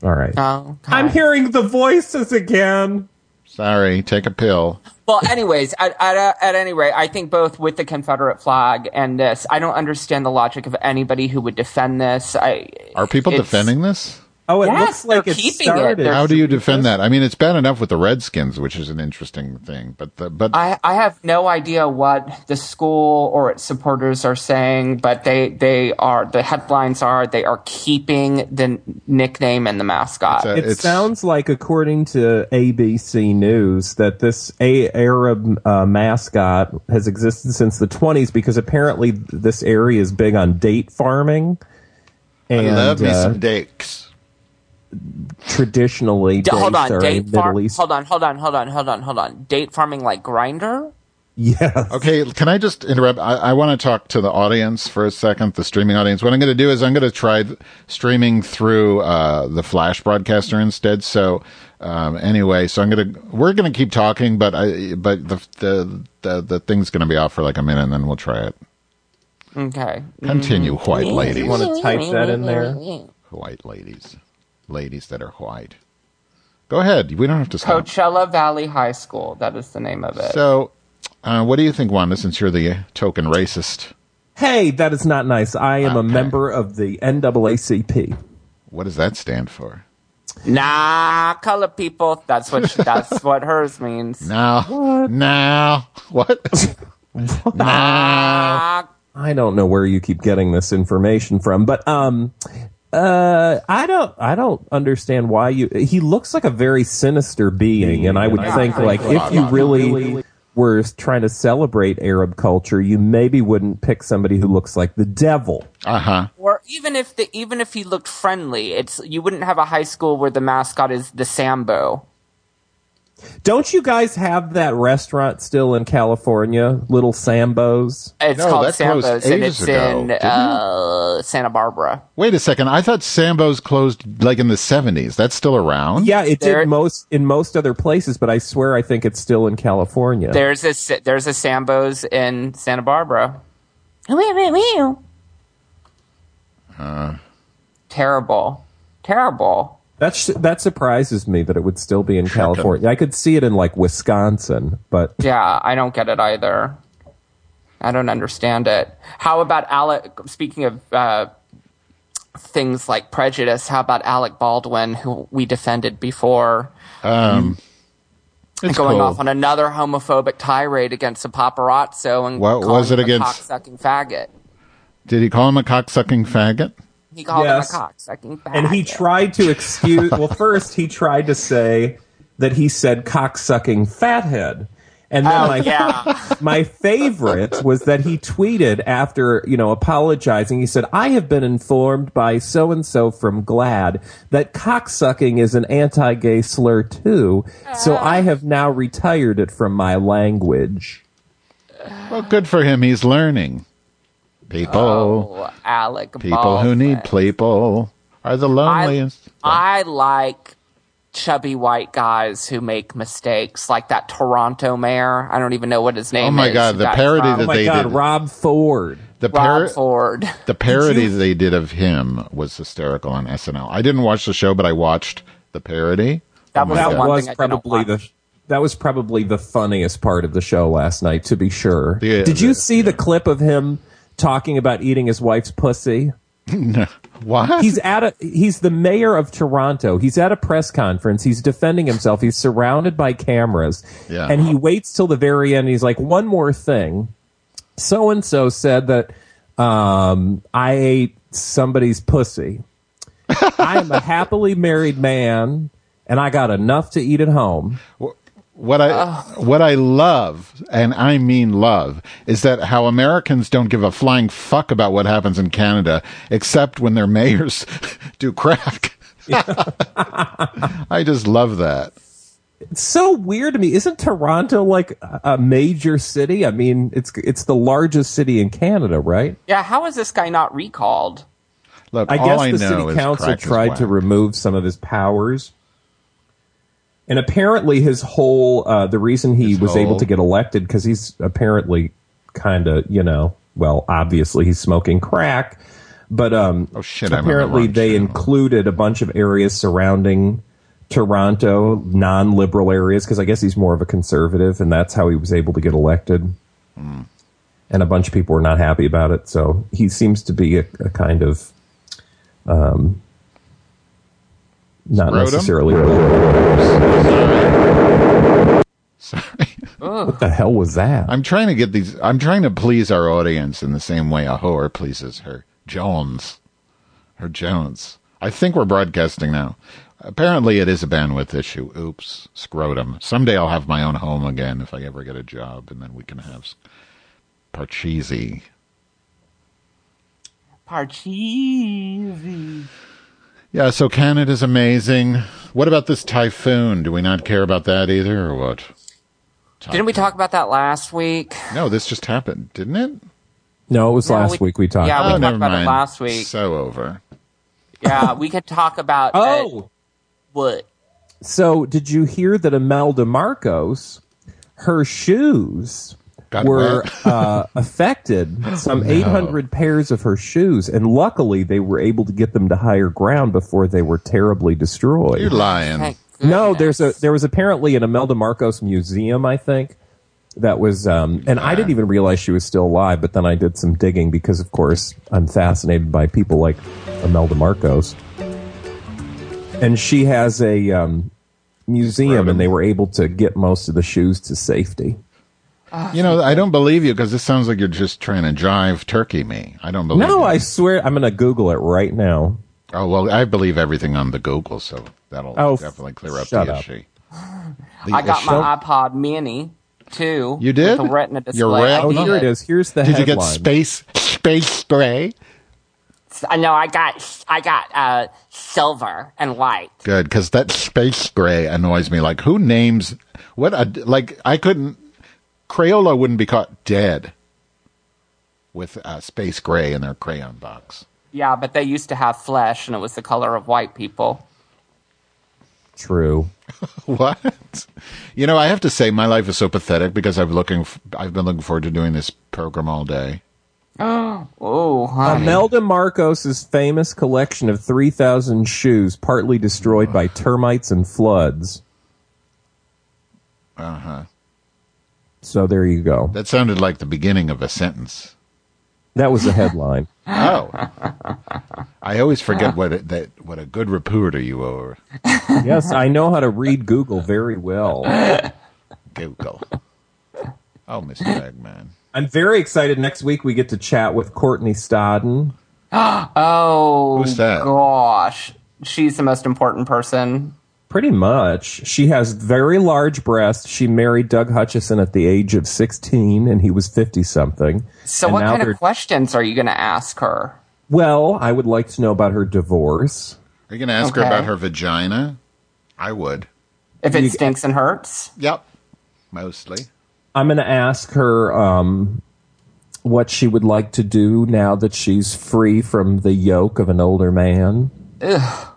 All right. Oh, okay. I'm hearing the voices again. Sorry. Take a pill. well anyways at, at, uh, at any rate i think both with the confederate flag and this i don't understand the logic of anybody who would defend this i Are people it's- defending this? Oh, it Yes, looks like they're it keeping it. started. How do you defend that? I mean, it's bad enough with the Redskins, which is an interesting thing, but the, but I, I have no idea what the school or its supporters are saying, but they, they are the headlines are they are keeping the nickname and the mascot. A- It sounds like, according to ABC News, that this a- Arab uh, mascot has existed since the 20s because apparently this area is big on date farming. And I love me uh, some dakes. D- traditionally, dates hold on, are a date Middle. East. Hold on, hold on, hold on, hold on, hold on. Date farming like grinder. Yes. Okay, can I just interrupt? I, I want to talk to the audience for a second, the streaming audience. What I'm going to do is I'm going to try th- streaming through uh, the Flash broadcaster instead. So um, anyway, so I'm going to we're going to keep talking, but I but the the the, the thing's going to be off for like a minute, and then we'll try it. Okay. Continue, white ladies. You want to type that in there? White ladies, ladies that are white. Go ahead. We don't have to stop. Coachella Valley High School. That is the name of it. So, uh, what do you think, Wanda? Since you're the token racist, Hey, that is not nice. I am a member of the NAACP. what does that stand for? Nah, color people. That's what that's what hers means. Now, now, what? now, Ah, I don't know where you keep getting this information from, but um uh I don't I don't understand why you he looks like a very sinister being and I would Yeah. think like if you really were trying to celebrate Arab culture, you maybe wouldn't pick somebody who looks like the devil. uh huh. or even if the even if he looked friendly, it's you wouldn't have a high school where the mascot is the Sambo. Don't you guys have that restaurant still in California, Little Sambo's? It's No, called Sambo's, and it's ago, in uh, Santa Barbara. Wait a second. I thought Sambo's closed like in the 70s. That's still around? Yeah, it There- did most in most other places, but I swear I think it's still in California. There's a s- there's a Sambo's in Santa Barbara. Terrible, terrible. That's that surprises me that it would still be in California. I could see it in like Wisconsin, but Yeah, I don't get it either. I don't understand it. How about Alec? Speaking of uh, things like prejudice, how about Alec Baldwin, who we defended before, It's going cool. off on another homophobic tirade against a paparazzo and What calling was it him against? a cocksucking faggot? Did he call him a cocksucking faggot? He called Yes. him a cocksucking faggot. and he tried to excuse. well, first he tried to say that he said cocksucking fathead, and then Oh, my yeah. my favorite was that he tweeted after you know apologizing. He said, "I have been informed by so and so from GLAAD that cocksucking is an anti-gay slur too, so uh. I have now retired it from my language." Well, good for him. He's learning. People, Oh, Alec people who need people are the I, loneliest. I like chubby white guys who make mistakes, like that Toronto mayor. I don't even know what his name is. Oh my God, who the got parody from- Oh that my they God, did. Rob Ford. the Rob Ford. the parody they did of him was hysterical on SNL. I didn't watch the show, but I watched the parody. That oh was my the That was thing I didn't probably the that was probably the funniest part of the show last night, to be sure. Yeah, Did you the- see the clip of him talking about eating his wife's pussy? What? He's at a he's the mayor of Toronto. He's at a press conference. He's defending himself. He's surrounded by cameras. Yeah. And he waits till the very end. He's like, one more thing. So and so said that um, I ate somebody's pussy. I am a happily married man, and I got enough to eat at home. What I what I love, and I mean love, is that how Americans don't give a flying fuck about what happens in Canada, except when their mayors do crack. I just love that. It's so weird to me. Isn't Toronto like a a major city? I mean, it's it's the largest city in Canada, right? Yeah, how is this guy not recalled? Look, I all guess I the know city council crack is tried to remove some of his powers. And apparently, his whole uh, the reason he His was able to get elected because he's apparently kind of you know well obviously he's smoking crack, but um Oh, shit, I'm the apparently they channel. included a bunch of areas surrounding Toronto, non-liberal areas because I guess he's more of a conservative, and that's how he was able to get elected. Hmm. And a bunch of people were not happy about it, so he seems to be a, a kind of um, not Scrotum? necessarily. Sorry. What the hell was that? I'm trying to get these. I'm trying to please our audience in the same way a whore pleases her Jones, her Jones. I think we're broadcasting now. Apparently, it is a bandwidth issue. Oops, scrotum. Someday I'll have my own home again if I ever get a job, and then we can have s- Parcheesi. Parcheesi. Yeah, so Canada's amazing. What about this typhoon? Do we not care about that either, or what? Didn't we talk about that last week? No, this just happened, didn't it? no, it was No, last we- week we talked. yeah, about we it. talked never about it last week. So over. Yeah, we could talk about Oh, what? so did you hear that Imelda Marcos, her shoes Got were uh, affected? Some 800 pairs of her shoes, and luckily they were able to get them to higher ground before they were terribly destroyed. You're lying. Thank No, goodness. there's a there was apparently an Imelda Marcos museum, I think. That was, um, and I didn't even realize she was still alive. But then I did some digging because, of course, I'm fascinated by people like Imelda Marcos, and she has a um, museum, Scrotum. and they were able to get most of the shoes to safety. You know, I don't believe you because this sounds like you're just trying to drive turkey me. I don't believe No, you. I swear, I'm going to Google it right now. Oh, well, I believe everything on the Google, so that'll Oh, definitely clear up the up. issue. I got show- my iPad Mini too. You did? With a Retina display. Your red- I Oh, here it is. Here's the Did you get space space spray? I know I got I got uh, silver and white. Good, because that space gray annoys me. Like, who names what? A, like, I couldn't. Crayola wouldn't be caught dead with uh, space gray in their crayon box. Yeah, but they used to have flesh, and it was the color of white people. True. What? You know, I have to say, my life is so pathetic because I've looking. f- I've been looking forward to doing this program all day. Oh, oh, honey. Imelda Marcos's famous collection of 3,000 shoes partly destroyed by termites and floods. Uh huh. So there you go. That sounded like the beginning of a sentence. That was the headline. Oh, I always forget what it, that what a good reporter you are. yes, I know how to read Google very well. Google. Oh, Mr. Eggman. I'm very excited. Next week we get to chat with Courtney Stodden. oh, Who's that? Gosh, she's the most important person. Pretty much. She has very large breasts. She married Doug Hutchison at the age of 16 and he was 50 something. So, And what now kind they're- of questions are you going to ask her? Well, I would like to know about her divorce. Are you going to ask her about her vagina? I would. If it You- stinks and hurts? Yep. Mostly. I'm going to ask her um, what she would like to do now that she's free from the yoke of an older man. Ugh.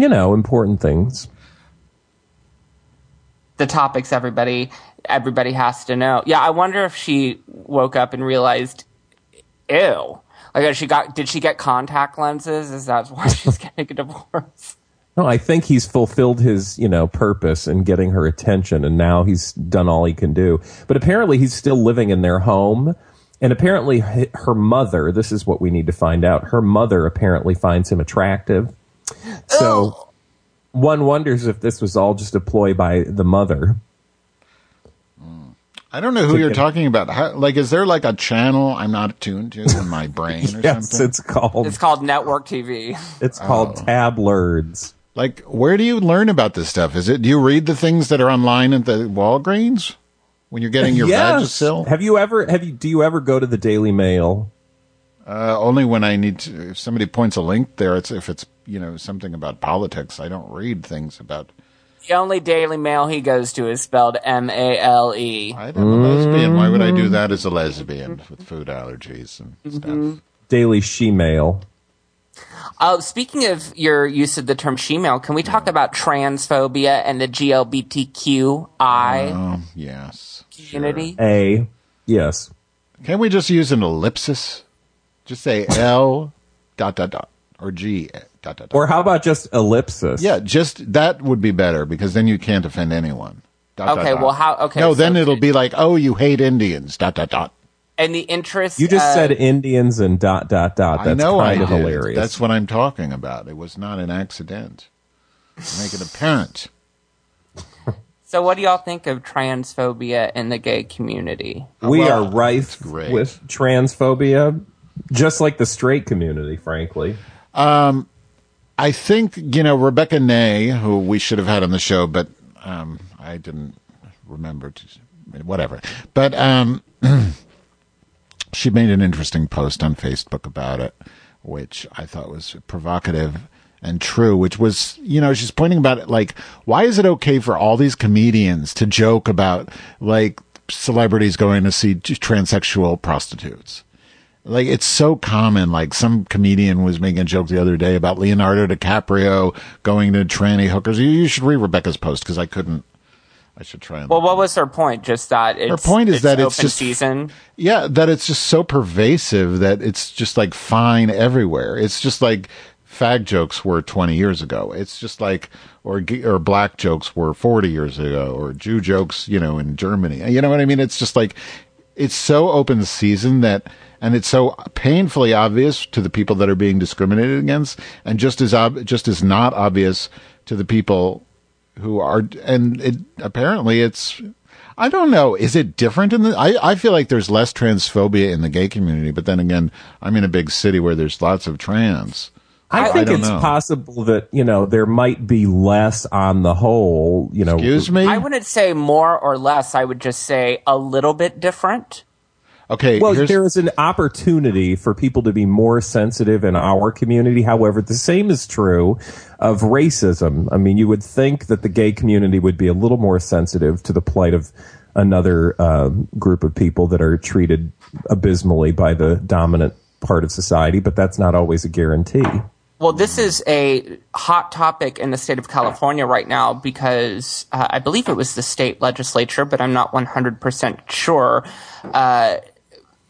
You know, important things. The topics everybody everybody has to know. Yeah, I wonder if she woke up and realized, ew. Like, she got? Did she get contact lenses? Is that why she's getting a divorce? No, I think he's fulfilled his, you know, purpose in getting her attention, and now he's done all he can do. But apparently, he's still living in their home, and apparently, her mother. This is what we need to find out. Her mother apparently finds him attractive. So, one wonders if this was all just a ploy by the mother. Mm. I don't know who you're talking about. How, like, is there like a channel I'm not tuned to in my brain or Yes, something? it's called. It's called network TV. It's called oh. tabloids. Like, where do you learn about this stuff? Is it, do you read the things that are online at the Walgreens when you're getting your yes. Vagisil? Have you ever? Have you? Do you ever go to the Daily Mail? Uh, only when I need to, if somebody points a link there, it's if it's, you know, something about politics. I don't read things about, The only Daily Mail he goes to is spelled M A L E. I'm a lesbian. Why would I do that as a lesbian with food allergies and stuff? Daily She Mail. Oh, speaking of your use of the term she-male, can we talk about transphobia and the GLBTQI Oh, yes. community? A. Yes. Can't we just use an ellipsis? Just say L dot dot dot or G dot dot dot. Or how about just ellipsis? yeah, just that would be better because then you can't offend anyone. Dot, dot, Okay, dot. well, how- okay, No, so- then it'll be like, oh, you hate Indians. Dot dot dot. And the interest You just uh, said Indians and dot dot dot. That's I know kind I of did. hilarious. That's what I'm talking about. It was not an accident. Make it apparent. So, what do y'all think of transphobia in the gay community? we well, are rife great. with transphobia, just like the straight community, frankly. I think you know Rebecca Nay, who we should have had on the show, but um, I didn't remember. To, whatever, but um, she made an interesting post on Facebook about it, which I thought was provocative and true. Which was, you know, she's pointing about it like, why is it okay for all these comedians to joke about like celebrities going to see transsexual prostitutes? Like it's so common. Like some comedian was making a joke the other day about Leonardo DiCaprio going to tranny hookers. You, you should read Rebecca's post because I couldn't. I should try and. Well, what was her point? Just that it's, point is that it's open just- season. yeah, that it's just so pervasive that it's just like fine everywhere. It's just like fag jokes were 20 years ago. It's just like or or black jokes were 40 years ago or Jew jokes, you know, in Germany. You know what I mean? It's just like it's so open season that and it's so painfully obvious to the people that are being discriminated against and just as ob- just as not obvious to the people who are and it apparently it's I don't know. Is it different in the? I, I feel like there's less transphobia in the gay community, but then again, I'm in a big city where there's lots of trans. I, I think don't it's know. possible that you know there might be less on the whole. You know, Excuse me. I wouldn't say more or less. I would just say a little bit different. Okay, Well, there is an opportunity for people to be more sensitive in our community. However, the same is true of racism. I mean, you would think that the gay community would be a little more sensitive to the plight of another um, group of people that are treated abysmally by the dominant part of society, but that's not always a guarantee. Well, this is a hot topic in the state of California right now because uh, I believe it was the state legislature, but I'm not 100% sure, uh,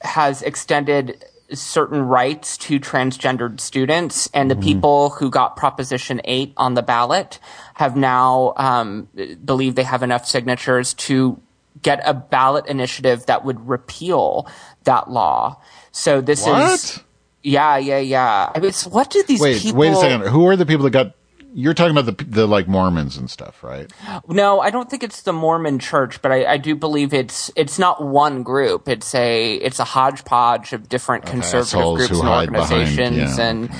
has extended certain rights to transgendered students. And the people who got Proposition 8 on the ballot have now um, believe they have enough signatures to get a ballot initiative that would repeal that law. So this is. what? Yeah, yeah, yeah. I mean, what do these Wait, people? wait a second. Who are the people that got? You're talking about the the like Mormons and stuff, right? No, I don't think it's the Mormon Church, but I, I do believe it's it's not one group. It's a it's a hodgepodge of different conservative groups and hide behind, organizations, yeah, and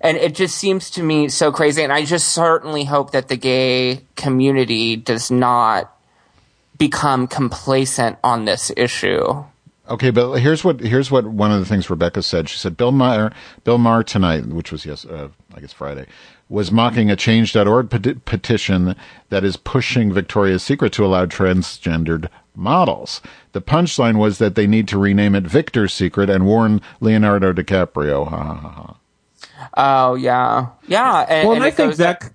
and it just seems to me so crazy. And I just certainly hope that the gay community does not become complacent on this issue. Okay, but here's what here's what one of the things Rebecca said. She said Bill Maher Bill Maher tonight, which was yes, uh, I guess Friday, was mocking a Change.org peti- petition that is pushing Victoria's Secret to allow transgendered models. The punchline was that they need to rename it Victor's Secret and warn Leonardo DiCaprio. Ha ha ha. ha. Oh yeah, yeah. And, Well, and and I think goes- that.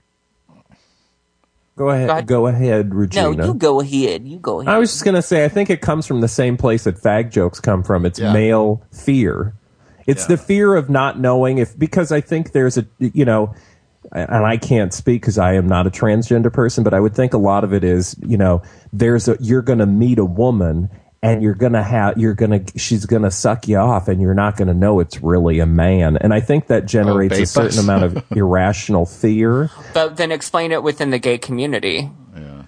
Go ahead. ahead. Go ahead, Regina. No, you go ahead. You go ahead. I was just going to say, I think it comes from the same place that fag jokes come from. It's Yeah. male fear. It's the fear of not knowing if, because I think there's a, you know, and I can't speak because I am not a transgender person, but I would think a lot of it is, you know, there's a, you're going to meet a woman and you're going to have, you're going to, she's going to suck you off and you're not going to know it's really a man. And I think that generates a certain amount of irrational fear. but then explain it within the gay community. Yeah,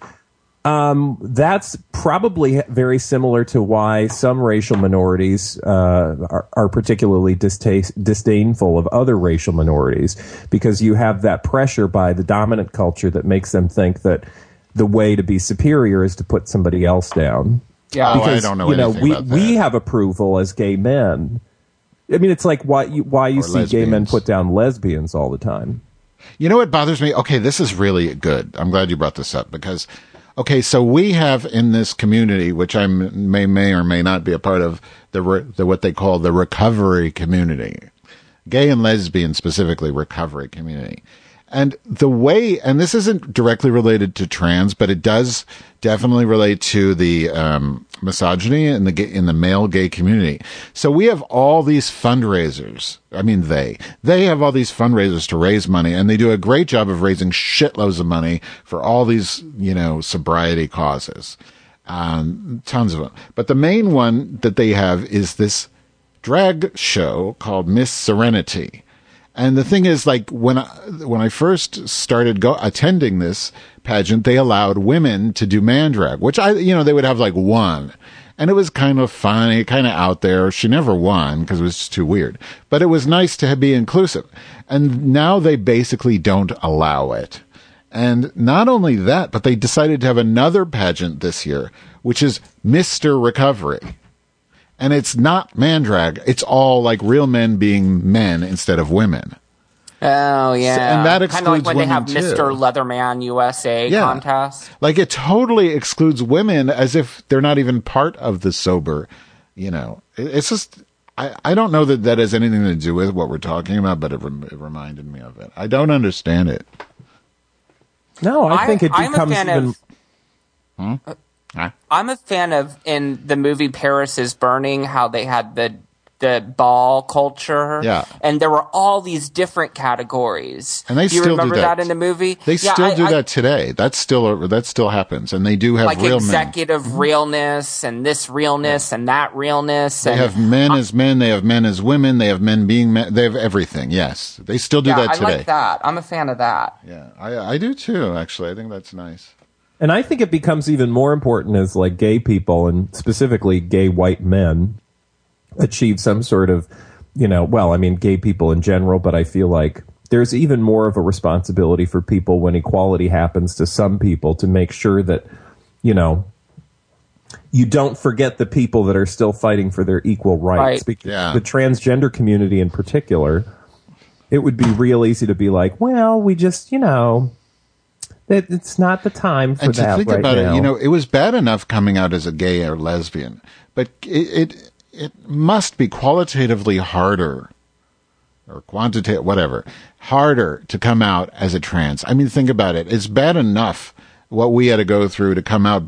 that's probably very similar to why some racial minorities uh, are, are particularly distaste, disdainful of other racial minorities because you have that pressure by the dominant culture that makes them think that the way to be superior is to put somebody else down. Yeah. Oh, I don't know you know we about that. we have approval as gay men. I mean, it's like why you why you Or see gay men put down lesbians all the time. You know what bothers me? Okay, this is really good. I'm glad you brought this up because, okay, so we have in this community, which I may may or may not be a part of, the, re, the what they call the recovery community, gay and lesbian specifically recovery community, and the way, and this isn't directly related to trans, but it does definitely relate to the um, misogyny in the in the male gay community. So we have all these fundraisers. I mean, they they have all these fundraisers to raise money, and they do a great job of raising shitloads of money for all these you know sobriety causes, um, tons of them. But the main one that they have is this drag show called Miss Serenity. And the thing is, like when I, when I first started go, attending this pageant, they allowed women to do man drag, which I, you know, they would have like one, and it was kind of funny, kind of out there. She never won because it was just too weird, but it was nice to be inclusive. And now they basically don't allow it. And not only that, but they decided to have another pageant this year, which is Mr. Recovery and it's not man drag. It's all like real men being men instead of women. Oh yeah, and that kind of like excludes when they have women, too. Mr. Leatherman USA Yeah. contest. Like it totally excludes women as if they're not even part of the sober. You know, it's just. I, I don't know that that has anything to do with what we're talking about, but it, rem- it reminded me of it. I don't understand it. No, I, think it I'm a becomes fan even. of uh, Huh? I'm a fan of in the movie Paris is Burning how they had the the ball culture. Yeah. And there were all these different categories. And they do you still do remember that. in the movie? They Yeah, still I- do I- that today. That's still that still happens, and they do have Like real men. executive mm-hmm. realness and this realness and that realness. They and have men as men. They have men as women. They have men being men. They have everything. Yes, they still do yeah, that I today. like that. I'm a fan of that. Yeah, I I do too. Actually, I think that's nice. And I think it becomes even more important as like gay people and specifically gay white men achieve some sort of, you know, well, I mean, gay people in general, but I feel like there's even more of a responsibility for people when equality happens to some people to make sure that, you know, you don't forget the people that are still fighting for their equal rights. Right. Because Yeah. The transgender community in particular, it would be real easy to be like, well, we just, you know, that it's not the time for and to that think right about now. it, you know, it was bad enough coming out as a gay or lesbian, but it it, it must be qualitatively harder or quantitative, whatever, harder to come out as a trans. I mean, think about it. It's bad enough what we had to go through to come out,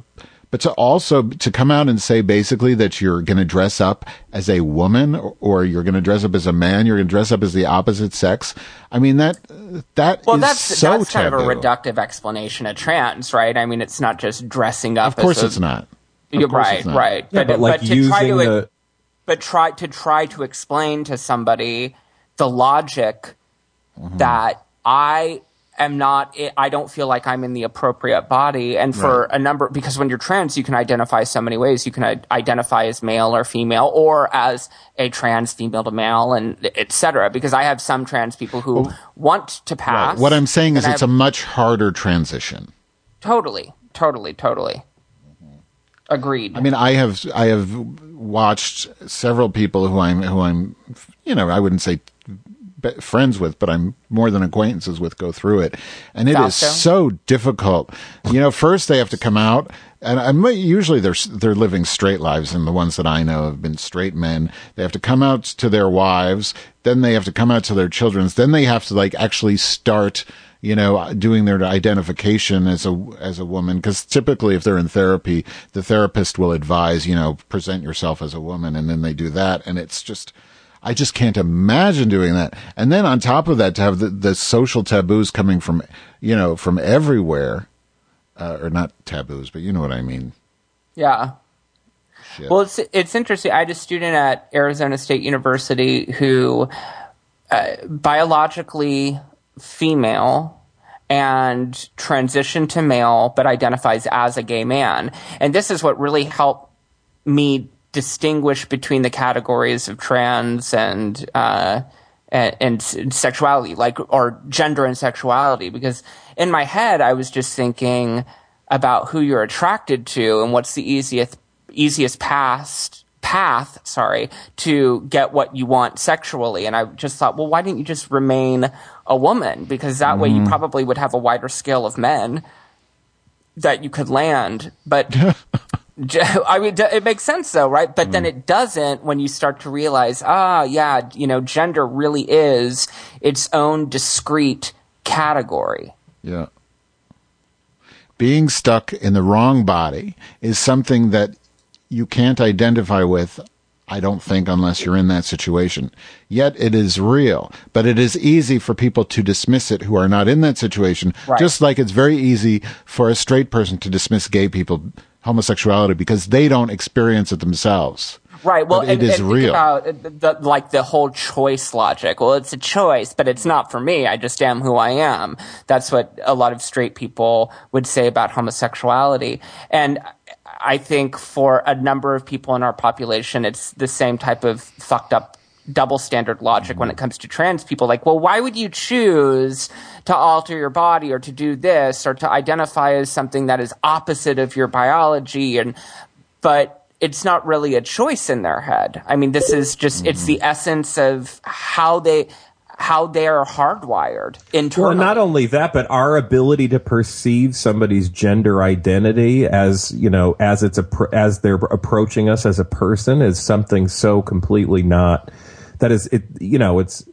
but to also to come out and say basically that you're going to dress up as a woman or, or you're going to dress up as a man, you're going to dress up as the opposite sex. I mean that that Well, is that's so that's kind of a reductive explanation of trans, right? I mean, it's not just dressing up. Of course, as a, it's not. You're course right, it's not. right. yeah, but, like to using try to the, but try to try to explain to somebody the logic mm-hmm. that I am not I don't feel like I'm in the appropriate body. And for Right. a number because when you're trans you can identify so many ways. You can identify as male or female or as a trans female to male and etc because I have some trans people who want to pass What I'm saying is it's a much harder transition. totally. Totally. Totally. Mm-hmm. Agreed. I mean, I have I have watched several people who I'm who I'm you know I wouldn't say friends with, but I'm more than acquaintances with go through it, and it is so difficult. You know, first they have to come out, and I might, usually they're they're living straight lives, and the ones that I know have been straight men. They have to come out to their wives, then they have to come out to their children's, then they have to like actually start you know, doing their identification as a as a woman. Because typically, if they're in therapy, the therapist will advise, you know, present yourself as a woman, and then they do that, and it's just. I just can't imagine doing that. And then on top of that, to have the, the social taboos coming from, you know, from everywhere, uh, or not taboos, but you know what I mean. yeah Shit. Well, it's it's interesting. I had a student at Arizona State University who uh, biologically female and transitioned to male, but identifies as a gay man. And this is what really helped me distinguish between the categories of trans and uh, and, and sexuality, like or gender and sexuality. Because in my head, I was just thinking about who you're attracted to and what's the easiest easiest path path sorry to get what you want sexually. And i just thought well why didn't you just remain a woman? Because that way you probably would have a wider scale of men that you could land. But I mean, it makes sense though, right? But then it doesn't when you start to realize, ah, yeah, you know, gender really is its own discrete category. Yeah. Being stuck in the wrong body is something that you can't identify with, I don't think, unless you're in that situation. Yet it is real. But it is easy for people to dismiss it who are not in that situation, Right. just like it's very easy for a straight person to dismiss gay people, homosexuality, because they don't experience it themselves. Right. Well, But it and, is and real. about uh, the, like the whole choice logic. Well, it's a choice, but it's not for me. I just am who I am. That's what a lot of straight people would say about homosexuality. And I think for a number of people in our population, it's the same type of fucked up double standard logic when it comes to trans people. Like, well, why would you choose to alter your body or to do this or to identify as something that is opposite of your biology? And, but it's not really a choice in their head. I mean, this is just, it's the essence of how they, how they are hardwired Well, internally. not only that, but our ability to perceive somebody's gender identity as you know, as it's a as they're approaching us as a person is something so completely not. That is, it. You know, it's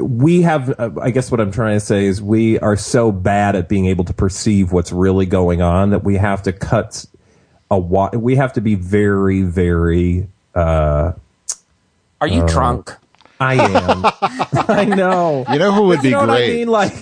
we have. uh, I guess what I'm trying to say is we are so bad at being able to perceive what's really going on that we have to cut a. wa- We have to be very, very. uh are you drunk? I am. I know. You know who would be you know great? What I mean, like.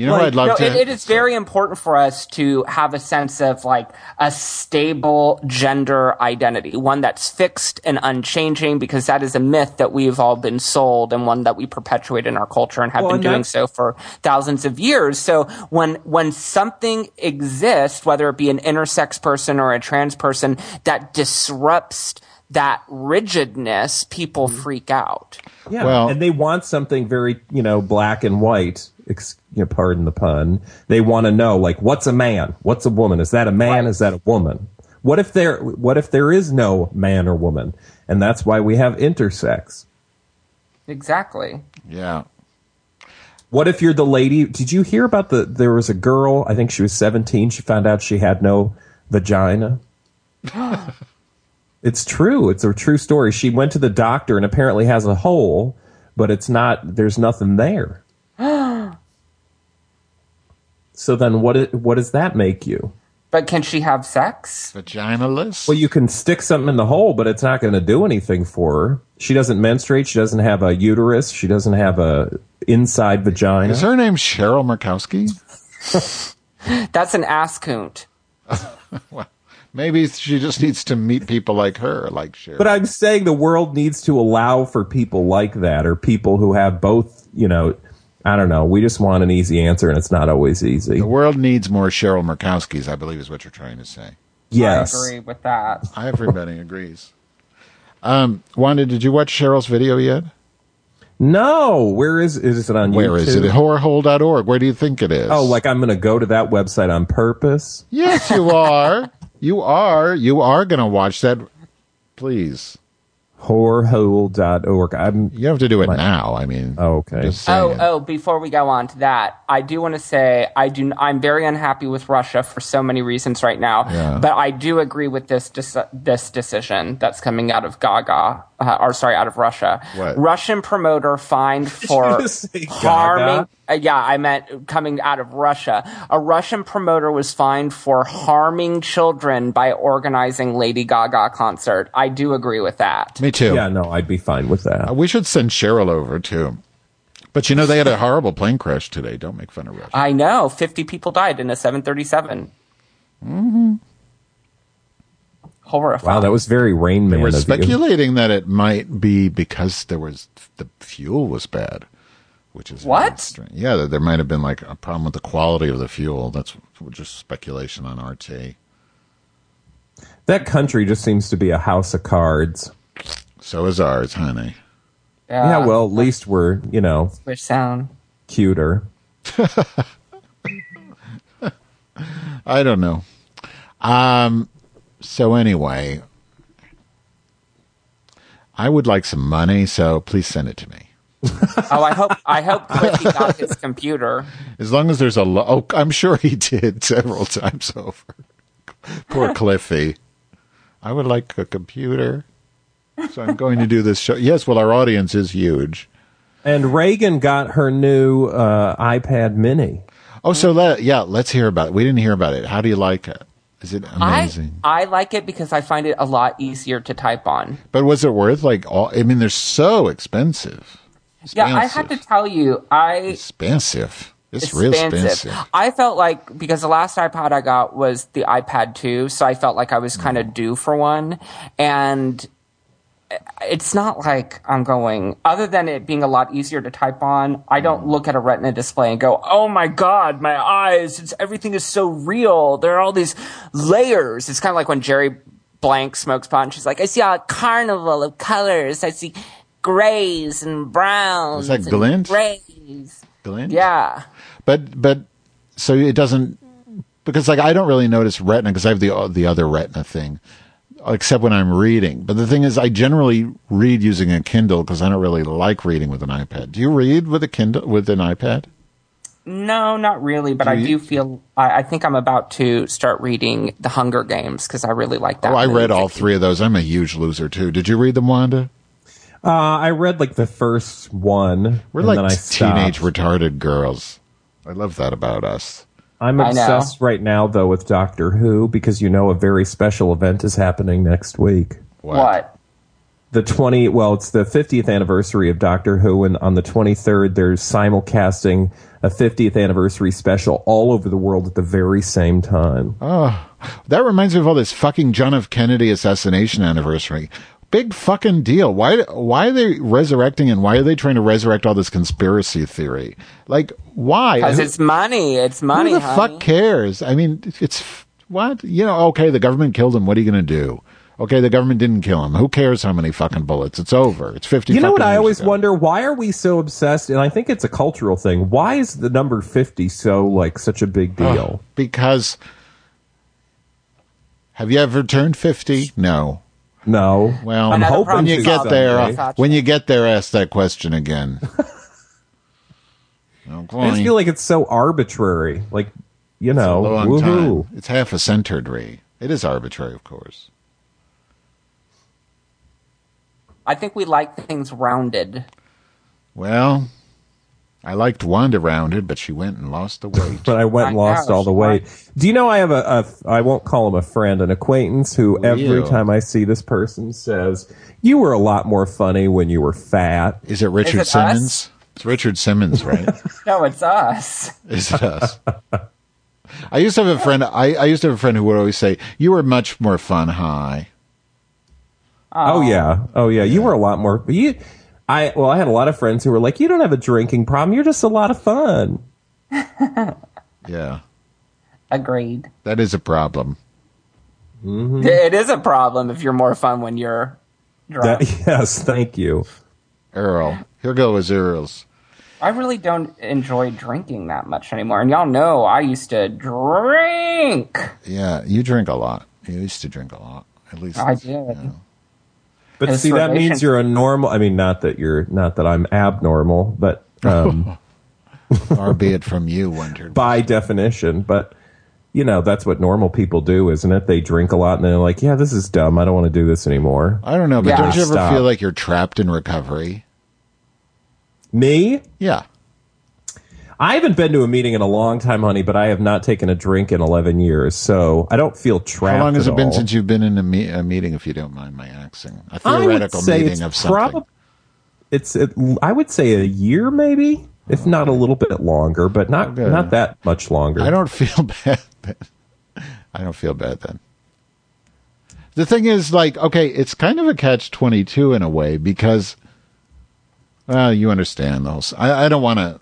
You know like- who I'd love No, to it, it is very important for us to have a sense of like a stable gender identity, one that's fixed and unchanging, because that is a myth that we've all been sold and one that we perpetuate in our culture and have Well, been and doing so for thousands of years. So when when something exists, whether it be an intersex person or a trans person, that disrupts that rigidness, people Mm-hmm. freak out. Yeah, Well- and they want something very, you know, black and white. Ex- you know, pardon the pun. They want to know, like, what's a man? What's a woman? Is that a man? Right. Is that a woman? What if there what if there is no man or woman? And that's why we have intersex. Exactly. Yeah. What if you're the lady? Did you hear about the? There was a girl. I think she was 17. She found out she had no vagina. it's true. It's a true story. She went to the doctor and apparently has a hole, but it's not. There's nothing there. so then, what? What does that make you? But can she have sex? Vaginalist? Well, you can stick something in the hole, but it's not going to do anything for her. She doesn't menstruate. She doesn't have a uterus. She doesn't have a inside vagina. Is her name Cheryl Murkowski? That's an ass coont. Maybe she just needs to meet people like her, like Cheryl. But I'm saying the world needs to allow for people like that or people who have both, you know, I don't know. We just want an easy answer and it's not always easy. the world needs more Cheryl Murkowskis, I believe is what you're trying to say. Yes. I agree with that. Everybody agrees. Um, Wanda, did you watch Cheryl's video yet? No. Where is is it on Where YouTube? is it? Horrorhole.org. Where do you think it is? Oh, like I'm going to go to that website on purpose. Yes, you are. you are. You are going to watch that. Please. Horrorhole.org. I'm You have to do it My- now. I mean, Oh, okay. Oh, oh! Before we go on to that, I do want to say I do. I'm very unhappy with Russia for so many reasons right now. Yeah. But I do agree with this dec- this decision that's coming out of Gaga, uh, or sorry, out of Russia. What? Russian promoter fined for just say Gaga? harming. Uh, yeah, I meant coming out of Russia. A Russian promoter was fined for harming children by organizing Lady Gaga concert. I do agree with that. Me too. yeah, no, I'd be fine with that. Uh, We should send Cheryl over too. But you know, they had a horrible plane crash today. Don't make fun of Russia. I know. 50 people died in a 737. Mm-hmm. Horrifying. Wow, that was very Rain Man We're of you. speculating that it might be because there was the fuel was bad, which is What? strange. Yeah, that there might have been like a problem with the quality of the fuel. That's just speculation on RT. That country just seems to be a house of cards. So is ours, honey. yeah, well, at least we're, you know, Which sound? cuter. I don't know. Um. So anyway, I would like some money. So please send it to me. Oh, I hope I hope Cliffy got his computer. As long as there's a lo- oh, I'm sure he did several times over. Poor Cliffy. I would like a computer. So I'm going to do this show. Yes, well, our audience is huge. And Reagan got her new uh, iPad Mini. Oh, so let yeah, let's hear about it. We didn't hear about it. How do you like it? Is it amazing? I like it because I find it a lot easier to type on. but was it worth like all? I mean, they're so expensive. Yeah, I had to tell you, I Expensive. It's real expensive. I felt like because the last iPod I got was the iPad 2, so I felt like I was kind Mm. of due for one. And it's not like I'm going, other than it being a lot easier to type on, I don't look at a retina display and go, oh my God, my eyes, it's, everything is so real. There are all these layers. It's kind of like when Jerri Blank smokes pot and she's like, I see a carnival of colors. I see grays and browns. Is that glint? Grays. Glenn? Yeah. but but so it doesn't because like I don't really notice retina because I have the the other retina thing, except when I'm reading. But the thing is, I generally read using a Kindle because I don't really like reading with an iPad. Do you read with a Kindle with an iPad? No, not really, but I you- do feel I, I think I'm about to start reading The Hunger Games because I really like that. Oh, I read all three of those. I'm a huge loser too. Did you read them, Wanda? Uh, I read like the first one. We're and like then I teenage stopped. retarded girls. I love that about us. I'm obsessed right now though with Doctor Who because you know a very special event is happening next week. What? The 20 well it's the 50th anniversary of Doctor Who and on the 23rd there's simulcasting a 50th anniversary special all over the world at the very same time. Oh, That reminds me of all this fucking John F. Kennedy assassination anniversary. Big fucking deal. Why? Why are they resurrecting and why are they trying to resurrect all this conspiracy theory? Like, why? Because it's money. It's money. who the honey. fuck cares? I mean, it's what you know. Okay, the government killed him. What are you going to do? Okay, the government didn't kill him. Who cares how many fucking bullets? It's over. It's fifty. You know what I always ago. wonder? Why are we so obsessed? And I think it's a cultural thing. Why is the number 50 so like such a big deal? because Have you ever turned 50? No. No. Well, Another hoping when you get someday. there, Gotcha. when you get there, ask that question again. Oh, I just feel like it's so arbitrary. Like, you know, long woohoo. time. It's half a century. It is arbitrary, of course. I think we like things rounded. Well, I liked Wanda rounded, but she went and lost the weight. But I went and I lost know, all the weight. might- Do you know I have a, a I won't call him a friend, an acquaintance who every time I see this person says, "You were a lot more funny when you were fat." is it Richard it us? Simmons? It's Richard Simmons, right? No, it's us. is it us? I used to have a friend. I, I used to have a friend who would always say, "You were much more fun high." Oh yeah, oh yeah, you were a lot more. You, I well, I had a lot of friends who were like, "You don't have a drinking problem. You're just a lot of fun." Yeah, Agreed. that is a problem. Mm-hmm. It is a problem if you're more fun when you're drunk. That, yes, thank you. Earl, here goes Earl's. I really don't enjoy drinking that much anymore. And y'all know I used to drink. Yeah, you drink a lot. You used to drink a lot. At least I did. But see, that means you're a normal. I mean, not that you're not that I'm abnormal, but um, far be it from you, Wonder. by definition. But you know, that's what normal people do, isn't it? They drink a lot and they're like, "Yeah, this is dumb. I don't want to do this anymore." I don't know, but Yeah. don't you ever Stop. feel like you're trapped in recovery? Me, Yeah. I haven't been to a meeting in a long time, honey, but I have not taken a drink in 11 years, so I don't feel trapped. How long has it been all. since you've been in a, me- a meeting, if you don't mind my asking? A theoretical meeting of something. prob- It's, it, I would say a year, maybe, if not a little bit longer, but not Okay. not that much longer. I don't feel bad. Then. I don't feel bad then. The thing is, like, okay, it's kind of a catch twenty two in a way because, well, you understand those. I, I don't want to.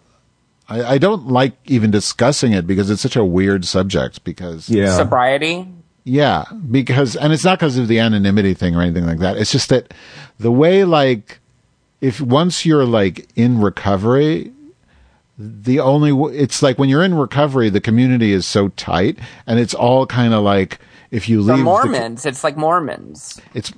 I, I don't like even discussing it because it's such a weird subject. Because Yeah. Sobriety. Yeah, because and it's not because of the anonymity thing or anything like that. It's just that the way like if once you're like in recovery, the only w- it's like when you're in recovery, the community is so tight and it's all kind of like if you leave the- Mormons. it's like Mormons. it's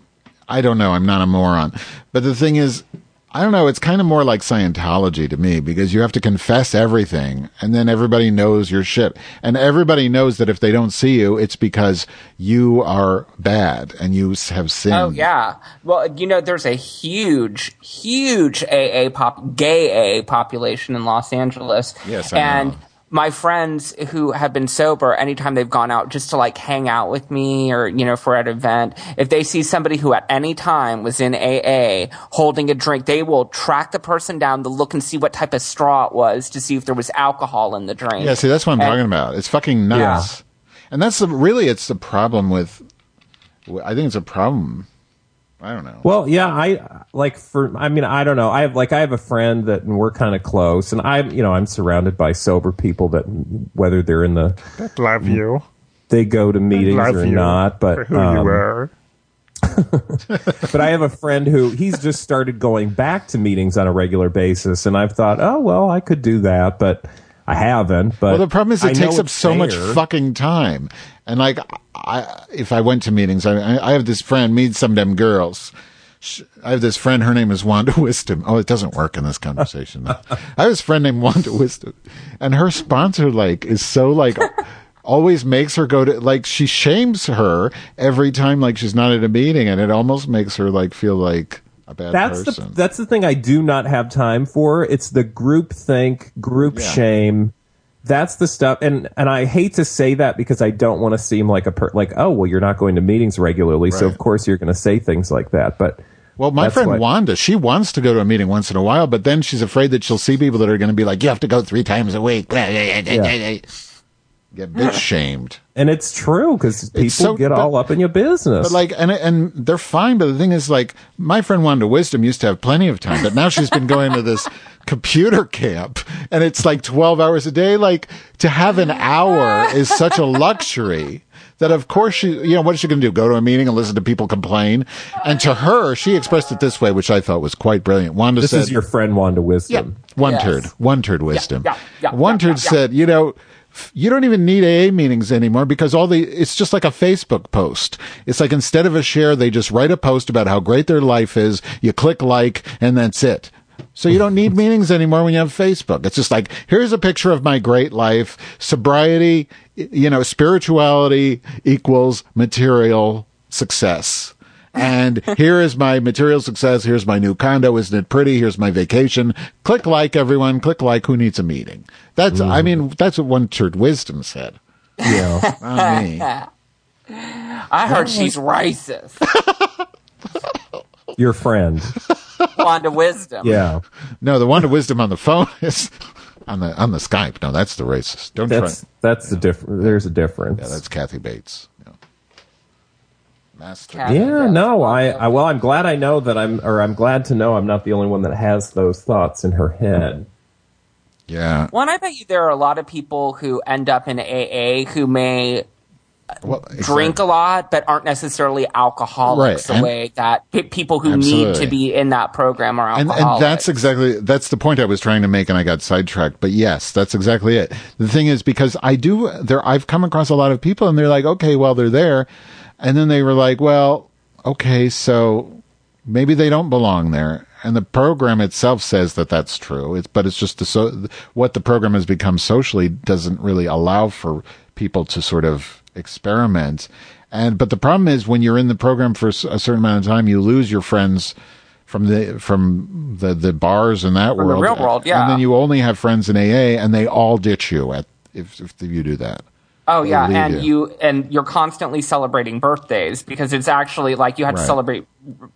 I don't know, I'm not a moron. But the thing is I don't know, it's kind of more like Scientology to me because you have to confess everything and then everybody knows your shit. And everybody knows that if they don't see you, it's because you are bad and you have sinned. Oh yeah. Well, you know, there's a huge, huge AA pop, gay AA population in Los Angeles. Yes, I and know. My friends who have been sober, anytime they've gone out just to like hang out with me or you know for an event, if they see somebody who at any time was in AA holding a drink, they will track the person down to look and see what type of straw it was to see if there was alcohol in the drink. Yeah, see, that's what I'm And- talking about. It's fucking nuts. Yeah. And that's the, really, it's the problem with, I think it's a problem. I don't know. Well, yeah, I like for. I mean, I don't know. I have like I have a friend that and we're kind of close, and I'm you know I'm surrounded by sober people that whether they're in the Love you. they go to meetings Love or you not, but for who um, you were. but I have a friend who he's just started going back to meetings on a regular basis, and I've thought, oh well, I could do that, but I haven't. But Well, the problem is it know takes up it's so much fucking time. And like, I, if I went to meetings, I, I have this friend, meet some them girls. I have this friend, her name is Wanda Wisdom. Oh, it doesn't work in this conversation. though. I have this friend named Wanda Wisdom, and her sponsor, like, is so, like, always makes her go to, like, she shames her every time, like, she's not at a meeting, and it almost makes her, like, feel like a bad That's person. the that's the thing I do not have time for. It's the group think, group Yeah. shame. That's the stuff, and and I hate to say that because I don't want to seem like a per, like oh well you're not going to meetings regularly, so of course you're going to say things like that. But Well, my friend what- Wanda, she wants to go to a meeting once in a while, but then she's afraid that she'll see people that are going to be like, "You have to go three times a week." Get bitch shamed. and it's true because people so- get but- all up in your business. But like, and and they're fine. But the thing is, like, my friend Wanda Wisdom used to have plenty of time, but now she's been going to this computer camp, and it's like twelve hours a day. Like to have an hour is such a luxury. That of course she, you know, what is she going to do? Go to a meeting and listen to people complain? And to her, she expressed it this way, which I thought was quite brilliant. Wanda this said, is your friend Wanda Wisdom. One Yes. turd. One turd wisdom. yeah, yeah, One yeah, turd yeah, yeah. said, you know, you don't even need AA meetings anymore because all the it's just like a Facebook post. It's like instead of a share, they just write a post about how great their life is. You click like, and that's it. So you don't need meetings anymore when you have Facebook. It's just like, here's a picture of my great life. Sobriety, you know, spirituality equals material success. And here is my material success. Here's my new condo. Isn't it pretty? Here's my vacation. Click like everyone. Click like who needs a meeting. That's, I mm. mean, that's what one church wisdom said. Yeah. Not me. I heard she's racist. Your friend. Wanda Wisdom. Yeah. No, the one to wisdom on the phone is on the, on the Skype. No, that's the racist. Don't That's try. that's the difference. There's a difference. Yeah, that's Kathy Bates. Yeah. Master. Yeah, no, I, I well, I'm glad I know that I'm, or I'm glad to know I'm not the only one that has those thoughts in her head. Yeah. Well, and I bet you there are a lot of people who end up in AA who may Well, drink a lot, but aren't necessarily alcoholics Right, the and- way that pe- people who need to be in that program are and, and that's exactly that's the point I was trying to make, and I got sidetracked. But yes, that's exactly it. The thing is, because I do there, I've come across a lot of people, and they're like, okay, well, they're there, and then they were like, well, okay, so maybe they don't belong there. And the program itself says that that's true. It's but it's just the so what the program has become socially doesn't really allow for people to sort of experiment. And but the problem is when you're in the program for a certain amount of time, you lose your friends from the from the the bars in that From the real world, yeah. And then you only have friends in AA, and they all ditch you at if if you do that. Oh yeah, and you. you and you're constantly celebrating birthdays because it's actually like you had to celebrate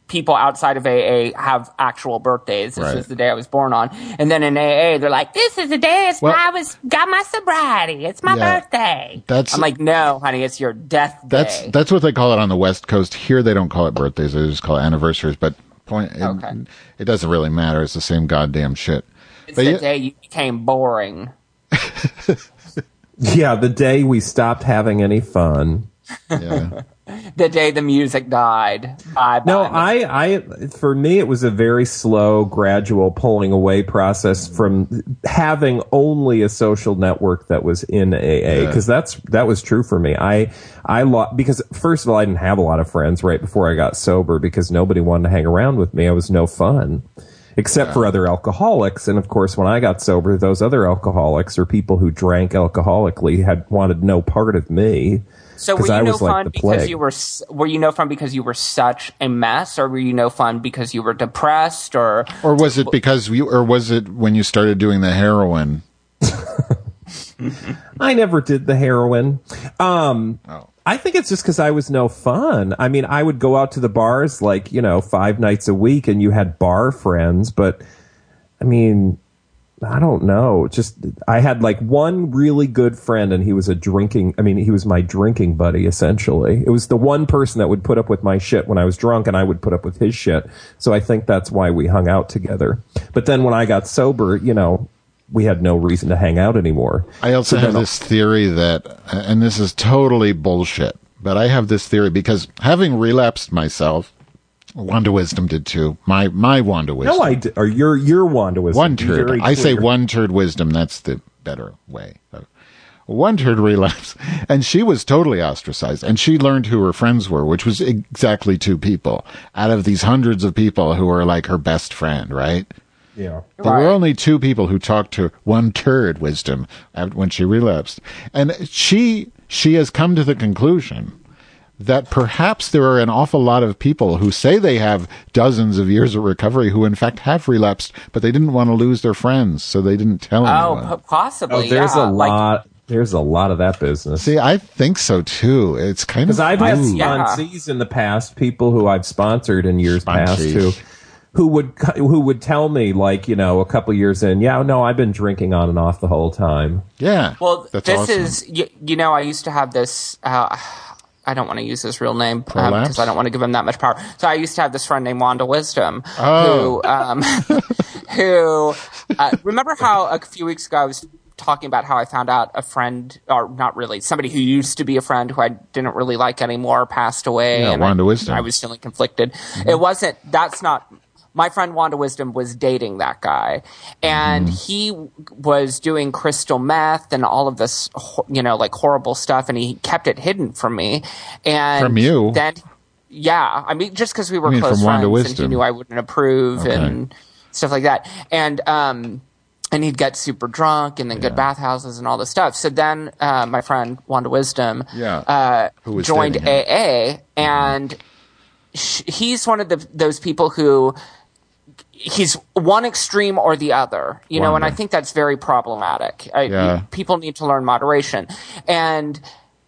people outside of AA have actual birthdays. This Right. is the day I was born on, and then in AA they're like, "This is the day it's Well- I was got my sobriety. It's my Yeah. birthday." That's- I'm like, "No, honey, it's your death day." That's that's what they call it on the West Coast. Here they don't call it birthdays; they just call it anniversaries. But point, it, Okay. it doesn't really matter. It's the same goddamn shit. it's but the yeah- day you became boring. Yeah, the day we stopped having any fun. Yeah. The day the music died. Bye bye. No, I, I, for me, it was a very slow, gradual pulling away process from having only a social network that was in AA because that's that was true for me. I, I lo- because first of all, I didn't have a lot of friends right before I got sober because nobody wanted to hang around with me. I was no fun. Except for other alcoholics, and of course, when I got sober, those other alcoholics or people who drank alcoholically had wanted no part of me. So were you I no was like fun because plague. you were were you no fun because you were such a mess, or were you no fun because you were depressed, or Or was it because you, or was it when you started doing the heroin? I never did the heroin. Um, Oh. I think it's just because I was no fun. I mean, I would go out to the bars like, you know, five nights a week and you had bar friends, but I mean, I don't know. Just, I had like one really good friend and he was a drinking, I mean, he was my drinking buddy essentially. It was the one person that would put up with my shit when I was drunk and I would put up with his shit. So I think that's why we hung out together. But then when I got sober, you know, we had no reason to hang out anymore. I also So have this theory that, and this is totally bullshit, but I have this theory because having relapsed myself, Wanda Wisdom did too. My my Wanda Wisdom. No, I d- or your your Wanda was one turd. I say one turd wisdom. That's the better way. One turd relapse, and she was totally ostracized, and she learned who her friends were, which was exactly two people out of these hundreds of people who were like her best friend, right? Yeah. There Right. were only two people who talked to one turd wisdom when she relapsed, and she she has come to the conclusion that perhaps there are an awful lot of people who say they have dozens of years of recovery who in fact have relapsed, but they didn't want to lose their friends, so they didn't tell oh, anyone. p- possibly. Oh, there's yeah. a Like, lot. there's a lot of that business. See, I think so too. It's kind of Because I've had Ooh. Yeah. in the past, people who I've sponsored in years past Sponsees. who, who would who would tell me like you know a couple years in, yeah, no, I've been drinking on and off the whole time. yeah. Well, that's this awesome. is you, you know I used to have this. Uh, I don't want to use his real name because Prolapse? I don't want to give him that much power. So I used to have this friend named Wanda Wisdom, Oh. who um, who uh, remember how a few weeks ago I was talking about how I found out a friend, or not really, somebody who used to be a friend who I didn't really like anymore passed away. Yeah, and Wanda I, Wisdom. I was feeling conflicted. It wasn't. That's not my friend Wanda Wisdom was dating that guy, and he was doing crystal meth and all of this, you know, like horrible stuff, and he kept it hidden from me. And From you? then, yeah, I mean, just because we were mean close friends, and he knew I wouldn't approve Okay. and stuff like that, and um. And he'd get super drunk and then go to bathhouses and all this stuff. So then, uh, my friend Wanda Wisdom, Yeah. uh, Who joined dating him. AA, and sh- he's one of the, those people who he's one extreme or the other, you know, and I think that's very problematic. I, Yeah. People need to learn moderation. And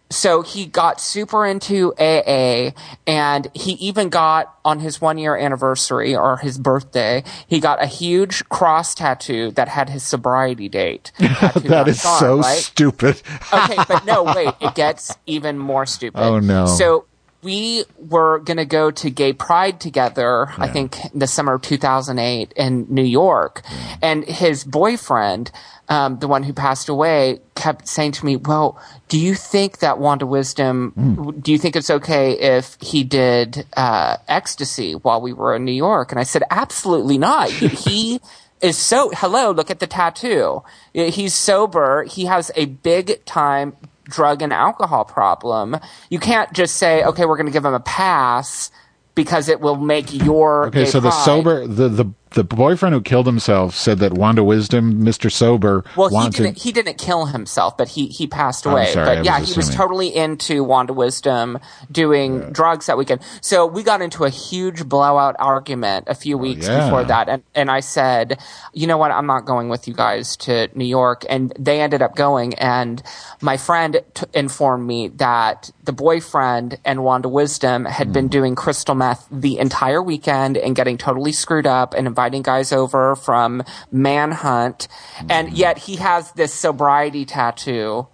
so he got super into AA and he even got on his one year anniversary or his birthday, he got a huge cross tattoo that had his sobriety date. That on arm, so right? stupid. okay, but no, wait, it gets even more stupid. Oh, no. So we were going to go to gay pride together, I think in the summer of 2008 in New York. And his boyfriend, um, the one who passed away, kept saying to me, well, do you think that Wanda Wisdom, Hmm. do you think it's okay if he did, uh, ecstasy while we were in New York? And I said, absolutely not. He is so, hello, look at the tattoo. He's sober. He has a big time drug and alcohol problem. You can't just say, okay, we're going to give him a pass because it will make your Okay, so the pride- sober, the, the the boyfriend who killed himself said that Wanda Wisdom, Mr. Sober, Well, he didn't. He didn't kill himself, but he he passed away. sorry, I but yeah, was he was totally into Wanda Wisdom doing drugs that weekend. So we got into a huge blowout argument a few weeks Oh, yeah. before that, and and I said, you know what, I'm not going with you guys to New York, and they ended up going, and my friend t- informed me that the boyfriend and Wanda Wisdom had Hmm. been doing crystal meth the entire weekend and getting totally screwed up and inviting guys over from Manhunt, and mm-hmm. yet he has this sobriety tattoo.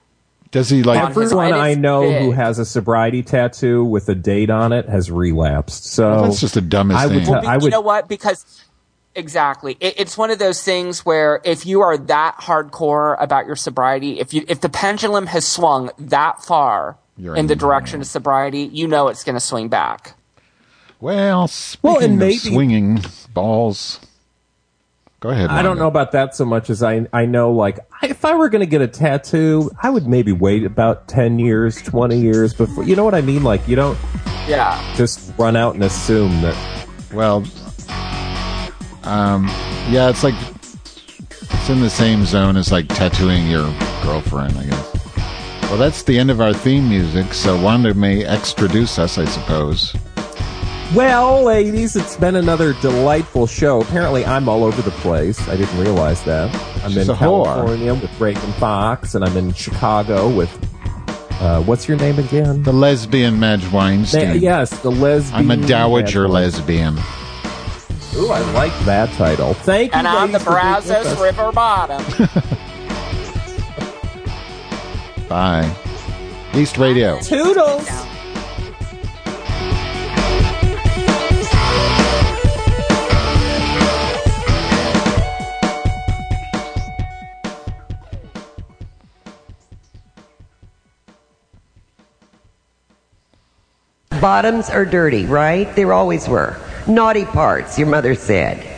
Does he like? On his- Everyone I know big. who has a sobriety tattoo with a date on it has relapsed. So that's just the dumbest I would thing. tell- Be- I you would- know what? Because exactly, it, it's one of those things where if you are that hardcore about your sobriety, if you if the pendulum has swung that far You're in the direction of sobriety, you know it's going to swing back. well, speaking Well, and of maybe- swinging balls. Go ahead. I don't know about that so much as I I know like if I were going to get a tattoo, I would maybe wait about 10 years, 20 years before. You know what I mean? Like you don't Yeah. just run out and assume that Well, um, yeah, it's like it's in the same zone as like tattooing your girlfriend, I guess. Well, that's the end of our theme music, so Wanda may extraduce us, I suppose. Well, ladies, it's been another delightful show. Apparently, I'm all over the place. I didn't realize that. I'm She's in a whore. California with Reagan Fox, and I'm in Chicago with uh, what's your name again? The lesbian Madge Ma- Weinstein. yes, the lesbian. I'm a dowager lesbian. lesbian. Ooh, I like that title. Thank you. And I'm the ladies, for being with Brazos. River Bottom. Bye. East Radio. Toodles. Bottoms are dirty, right? They always were. Naughty parts, your mother said.